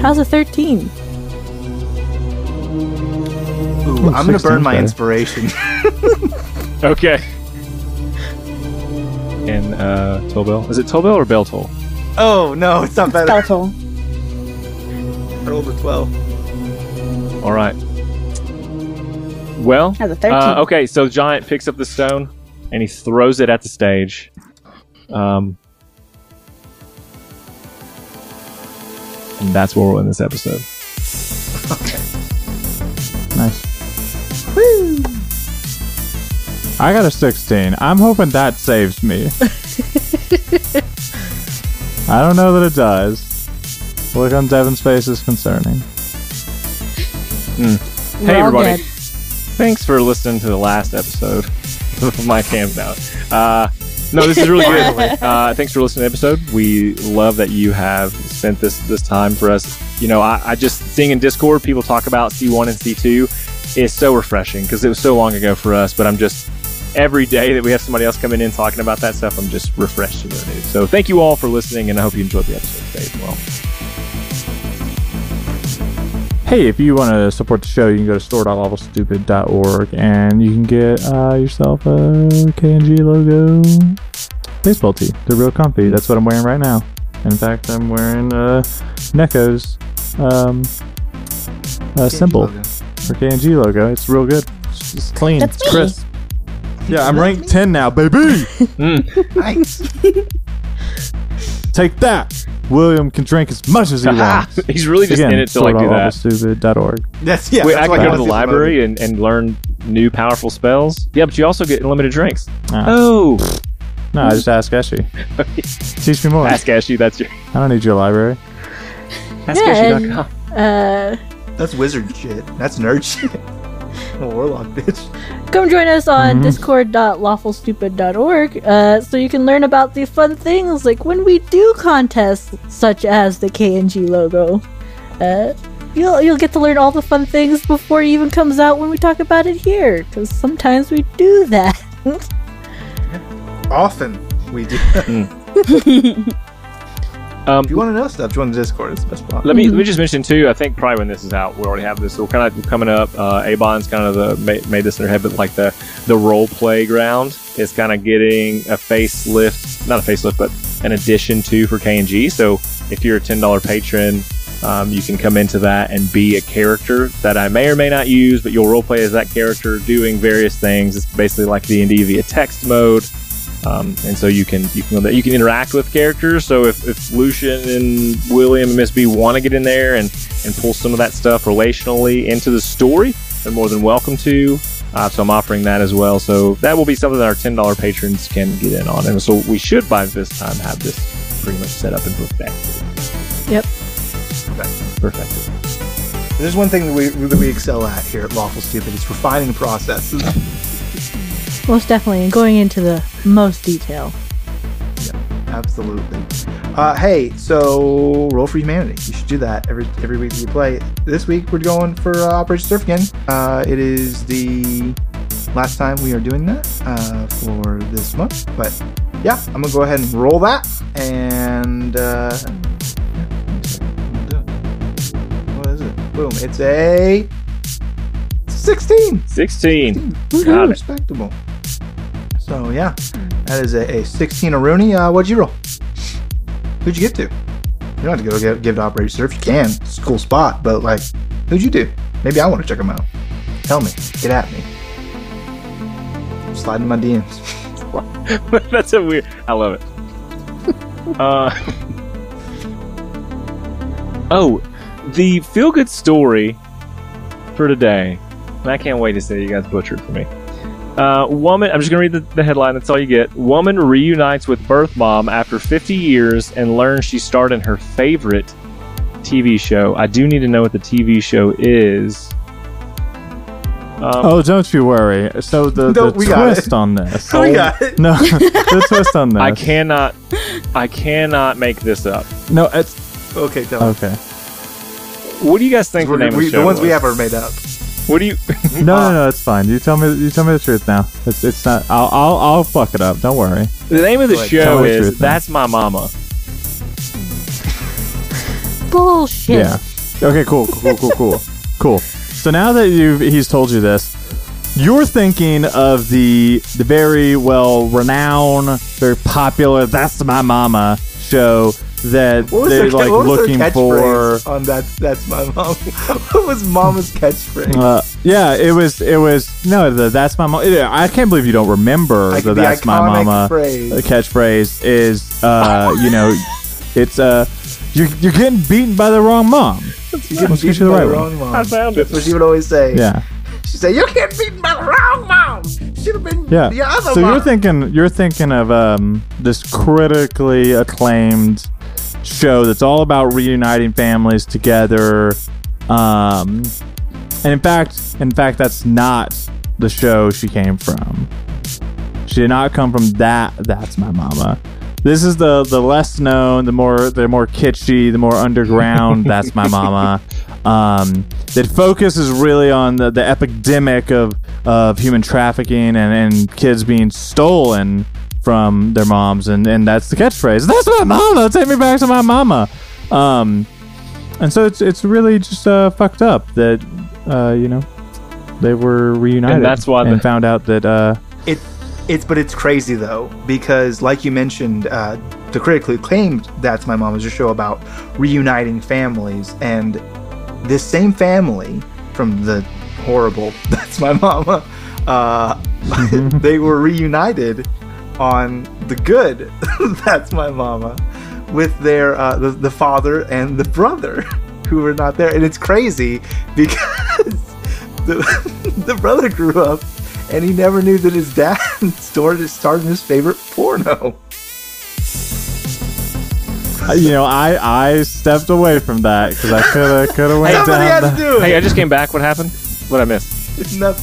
[SPEAKER 9] How's a thirteen?
[SPEAKER 8] Ooh, I'm gonna burn my
[SPEAKER 7] better.
[SPEAKER 8] inspiration.
[SPEAKER 1] Okay. And uh, Tolbell, is it Tolbell or Beltol?
[SPEAKER 8] oh no, it's not better.
[SPEAKER 11] Beltol.
[SPEAKER 8] I rolled a twelve.
[SPEAKER 1] All right. Well,
[SPEAKER 11] Has a 13.
[SPEAKER 1] uh, okay. So giant picks up the stone and he throws it at the stage. Um, and that's where we'll end this episode. Okay.
[SPEAKER 7] Nice. I got a 16. I'm hoping that saves me. I don't know that it does. Look on Devin's face is concerning.
[SPEAKER 1] Hey, everybody.
[SPEAKER 9] dead.
[SPEAKER 1] Thanks for listening to the last episode of My Camp Out. Uh, no, this is really good. Uh, thanks for listening to the episode. We love that you have spent this this time for us. You know, I, I just seeing in Discord people talk about C1 and C2 is so refreshing because it was so long ago for us. But I'm just every day that we have somebody else coming in talking about that stuff, I'm just refreshed to know news. So thank you all for listening, and I hope you enjoyed the episode today as well.
[SPEAKER 7] Hey, if you want to support the show, you can go to store.lawfulstupid.org and you can get uh, yourself a KNG logo baseball tee. They're real comfy. That's what I'm wearing right now. In fact, I'm wearing uh, Neko's um, uh, symbol
[SPEAKER 8] logo.
[SPEAKER 7] for KNG logo. It's real good. It's, it's clean.
[SPEAKER 11] That's
[SPEAKER 7] it's
[SPEAKER 11] me.
[SPEAKER 7] Crisp. Yeah, I'm ranked 10 now, baby.
[SPEAKER 8] Nice.
[SPEAKER 7] Take that. William can drink as much as he wants.
[SPEAKER 1] He's really just
[SPEAKER 7] Again,
[SPEAKER 1] in it to like do that.
[SPEAKER 7] store.lawfulstupid.org.
[SPEAKER 8] That's yeah.
[SPEAKER 1] Wait,
[SPEAKER 8] that's
[SPEAKER 1] I
[SPEAKER 8] why
[SPEAKER 1] can go to the
[SPEAKER 8] was getting
[SPEAKER 1] library and, and learn new powerful spells. Yeah, but you also get unlimited drinks.
[SPEAKER 7] Ah.
[SPEAKER 1] Oh,
[SPEAKER 7] No, I just ask Eshy. Teach me more.
[SPEAKER 1] Ask Ashley, that's your
[SPEAKER 7] I don't need your library.
[SPEAKER 9] Yeah,
[SPEAKER 1] AskAshley.com.
[SPEAKER 9] and Uh,
[SPEAKER 8] That's wizard shit. That's nerd shit. A warlock bitch.
[SPEAKER 9] come join us on
[SPEAKER 8] Mhm.
[SPEAKER 9] discord.lawfulstupid.org uh, so you can learn about the fun things like when we do contests such as the KNG logo. Uh, you'll you'll get to learn all the fun things before it even comes out when we talk about it here because sometimes we do that.
[SPEAKER 8] Often we do.
[SPEAKER 1] Um,
[SPEAKER 8] if you want to know stuff, join the Discord. It's the best spot.
[SPEAKER 1] Let me let me just mention too. I think probably when this is out, we already have this. So kind of coming up. Uh, Avon's kind of the made, made this in their head, but like the the role playground is kind of getting a facelift, not a facelift, but an addition to for K and G. So if you're a ten dollar patron, um, you can come into that and be a character that I may or may not use, but you'll role play as that character doing various things. It's basically like D and D via text mode. Um, and so you can you can you can interact with characters. So if, if Lucian and William and Miss B want to get in there and and pull some of that stuff relationally into the story, they're more than welcome to. Uh, so I'm offering that as well. So that will be something that our ten dollar patrons can get in on. And so we should by this time have this pretty much set up and perfected.
[SPEAKER 9] Yep.
[SPEAKER 1] Perfect. Perfect.
[SPEAKER 8] There's one thing that we that we excel at here at Lawful Stupid is refining processes.
[SPEAKER 9] Most definitely, and going into the most detail.
[SPEAKER 8] Absolutely. Uh, hey, so roll for humanity. You should do that every every week you play. This week we're going for uh, Operation Surf again. Uh, it is the last time we are doing that uh, for this month. But yeah, I'm gonna go ahead and roll that. And uh, what is it? Boom! It's a 16.
[SPEAKER 1] 16.
[SPEAKER 8] Woohoo,
[SPEAKER 1] Got it.
[SPEAKER 8] respectable. So yeah, that is a, a 16 a Rooney. Uh, what'd you roll? Who'd you get to? You don't have to go give, give it to Operation Surf. You can. It's a cool spot, but like, who'd you do? Maybe I want to check them out. Tell me. Get at me. Slide in my DMs.
[SPEAKER 1] That's a weird. I love it. uh, oh, the feel good story for today. And I can't wait to say you guys butchered for me. Uh, woman, I'm just gonna read the, the headline. That's all you get. Woman reunites with birth mom after 50 years and learns she starred in her favorite TV show. I do need to know what the TV show is. Um,
[SPEAKER 7] oh, don't you worry. So the,
[SPEAKER 1] No,
[SPEAKER 7] the
[SPEAKER 1] we got
[SPEAKER 7] twist on this.
[SPEAKER 1] We got it.
[SPEAKER 7] No, the twist on this.
[SPEAKER 1] I cannot, I cannot make this up.
[SPEAKER 7] No, it's
[SPEAKER 8] okay. Tell
[SPEAKER 7] okay.
[SPEAKER 1] What do you guys think the
[SPEAKER 8] We're-
[SPEAKER 1] of the show
[SPEAKER 8] the ones we have are made up.
[SPEAKER 1] What do you?
[SPEAKER 7] No, no, no, it's fine. You tell me. You tell me the truth now. It's it's not. I'll I'll, I'll fuck it up. Don't worry.
[SPEAKER 1] The name of the
[SPEAKER 7] Go
[SPEAKER 1] show
[SPEAKER 7] me the
[SPEAKER 1] is
[SPEAKER 7] truth now.
[SPEAKER 1] "That's My Mama."
[SPEAKER 9] Bullshit.
[SPEAKER 7] Yeah. Okay. Cool. Cool. Cool. Cool. cool. So now that you've he's told you this, you're thinking of the the very well renowned, very popular "That's My Mama" show that
[SPEAKER 8] was
[SPEAKER 7] they're
[SPEAKER 8] their,
[SPEAKER 7] like
[SPEAKER 8] what was
[SPEAKER 7] looking
[SPEAKER 8] their
[SPEAKER 7] for.
[SPEAKER 8] on that? That's my mom. what was Mama's catchphrase?
[SPEAKER 7] Uh, yeah, it was. It was no. The that's my mom. I can't believe you don't remember
[SPEAKER 8] Like,
[SPEAKER 7] the
[SPEAKER 8] the
[SPEAKER 7] that's my
[SPEAKER 8] iconic
[SPEAKER 7] mama
[SPEAKER 8] phrase.
[SPEAKER 7] uh, catchphrase. Is uh, you know, it's uh, you're you're getting beaten by the wrong mom.
[SPEAKER 8] You
[SPEAKER 7] Let's
[SPEAKER 8] get
[SPEAKER 7] get you
[SPEAKER 8] beaten
[SPEAKER 7] the
[SPEAKER 8] by
[SPEAKER 7] right
[SPEAKER 8] the wrong mom.
[SPEAKER 1] I found it.
[SPEAKER 8] That's what she would always say.
[SPEAKER 7] Yeah,
[SPEAKER 8] She said, "You get beaten by the wrong mom. Should have been
[SPEAKER 7] yeah.
[SPEAKER 8] the other
[SPEAKER 7] So
[SPEAKER 8] mom."
[SPEAKER 7] you're thinking you're thinking of um this critically acclaimed show that's all about reuniting families together. Um, and in fact, in fact, that's not the show she came from. She did not come from that. That's my mama. This is the the less known, the more the more kitschy, the more underground. that's my mama. Um, that focuses really on the, the epidemic of of human trafficking and, and kids being stolen from their moms, and, and that's the catchphrase. That's my mama. Take me back to my mama. Um, and so it's it's really just uh, fucked up that uh, you know they were reunited,
[SPEAKER 1] And that's why
[SPEAKER 7] and
[SPEAKER 1] the-
[SPEAKER 7] found out that uh,
[SPEAKER 8] It, it's but it's crazy though because, like you mentioned, uh, the critically acclaimed "That's My Mom" is a show about reuniting families, and this same family from the horrible "That's My Mama," uh, they were reunited on the good "That's My Mama" with their uh, the, the father and the brother who were not there, and it's crazy because the, the brother grew up and he never knew that his dad started started his favorite porno.
[SPEAKER 7] you know, I I stepped away from that because I could have could have went
[SPEAKER 8] Somebody
[SPEAKER 7] down.
[SPEAKER 8] had to
[SPEAKER 7] the-
[SPEAKER 8] do it.
[SPEAKER 1] Hey, I just came back. What happened? What I missed?
[SPEAKER 8] no,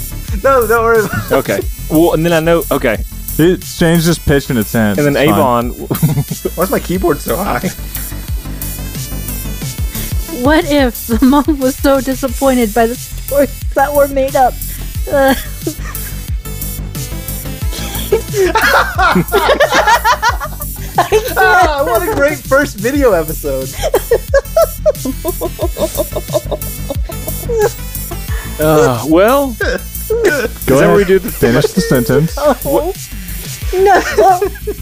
[SPEAKER 8] no, don't worry. About.
[SPEAKER 1] Okay. Well, and then I know. Okay.
[SPEAKER 7] It changed just pitch in its hands.
[SPEAKER 1] And then
[SPEAKER 7] It's fine.
[SPEAKER 1] Avon.
[SPEAKER 8] Why's my keyboard so high?
[SPEAKER 9] What if the mom was so disappointed by the stories that were made up? Uh,
[SPEAKER 8] ah, what a great first video episode.
[SPEAKER 1] Uh, well,
[SPEAKER 7] Go ahead.
[SPEAKER 1] where we do the
[SPEAKER 7] Finish the sentence.
[SPEAKER 9] oh. No,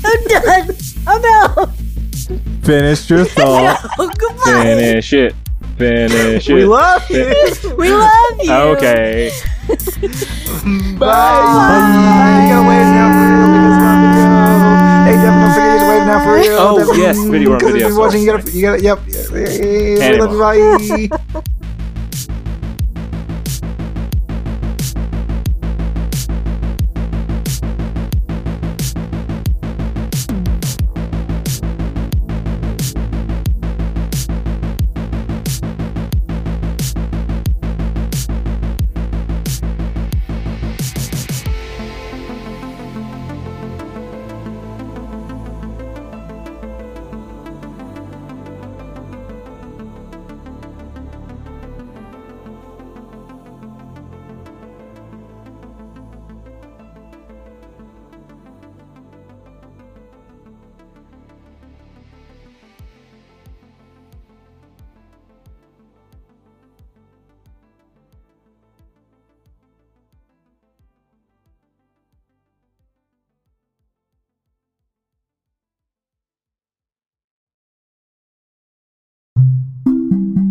[SPEAKER 9] I'm done. I'm out.
[SPEAKER 7] Finish your thought.
[SPEAKER 9] Oh, goodbye.
[SPEAKER 1] finish it? Finish it.
[SPEAKER 8] We love you.
[SPEAKER 9] We love you.
[SPEAKER 1] Okay.
[SPEAKER 8] Bye. You gotta wave now for real because it's my video. Hey, Devin, don't forget to wave now for real.
[SPEAKER 1] Oh,
[SPEAKER 8] Devin,
[SPEAKER 1] yes, video on
[SPEAKER 8] because if you're watching, you gotta, you gotta, yep. We love you. Bye.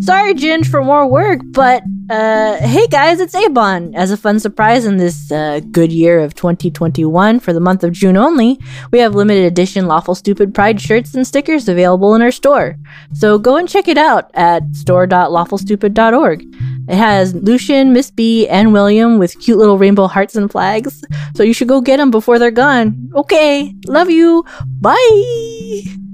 [SPEAKER 9] Sorry, Ginge, for more work, but uh, hey guys, it's Abon. As a fun surprise in this uh, good year of 2021 for the month of June only, we have limited edition Lawful Stupid Pride shirts and stickers available in our store. So go and check it out at store.lawfulstupid.org. It has Lucian, Miss B, and William with cute little rainbow hearts and flags. So you should go get them before they're gone. Okay, love you. Bye.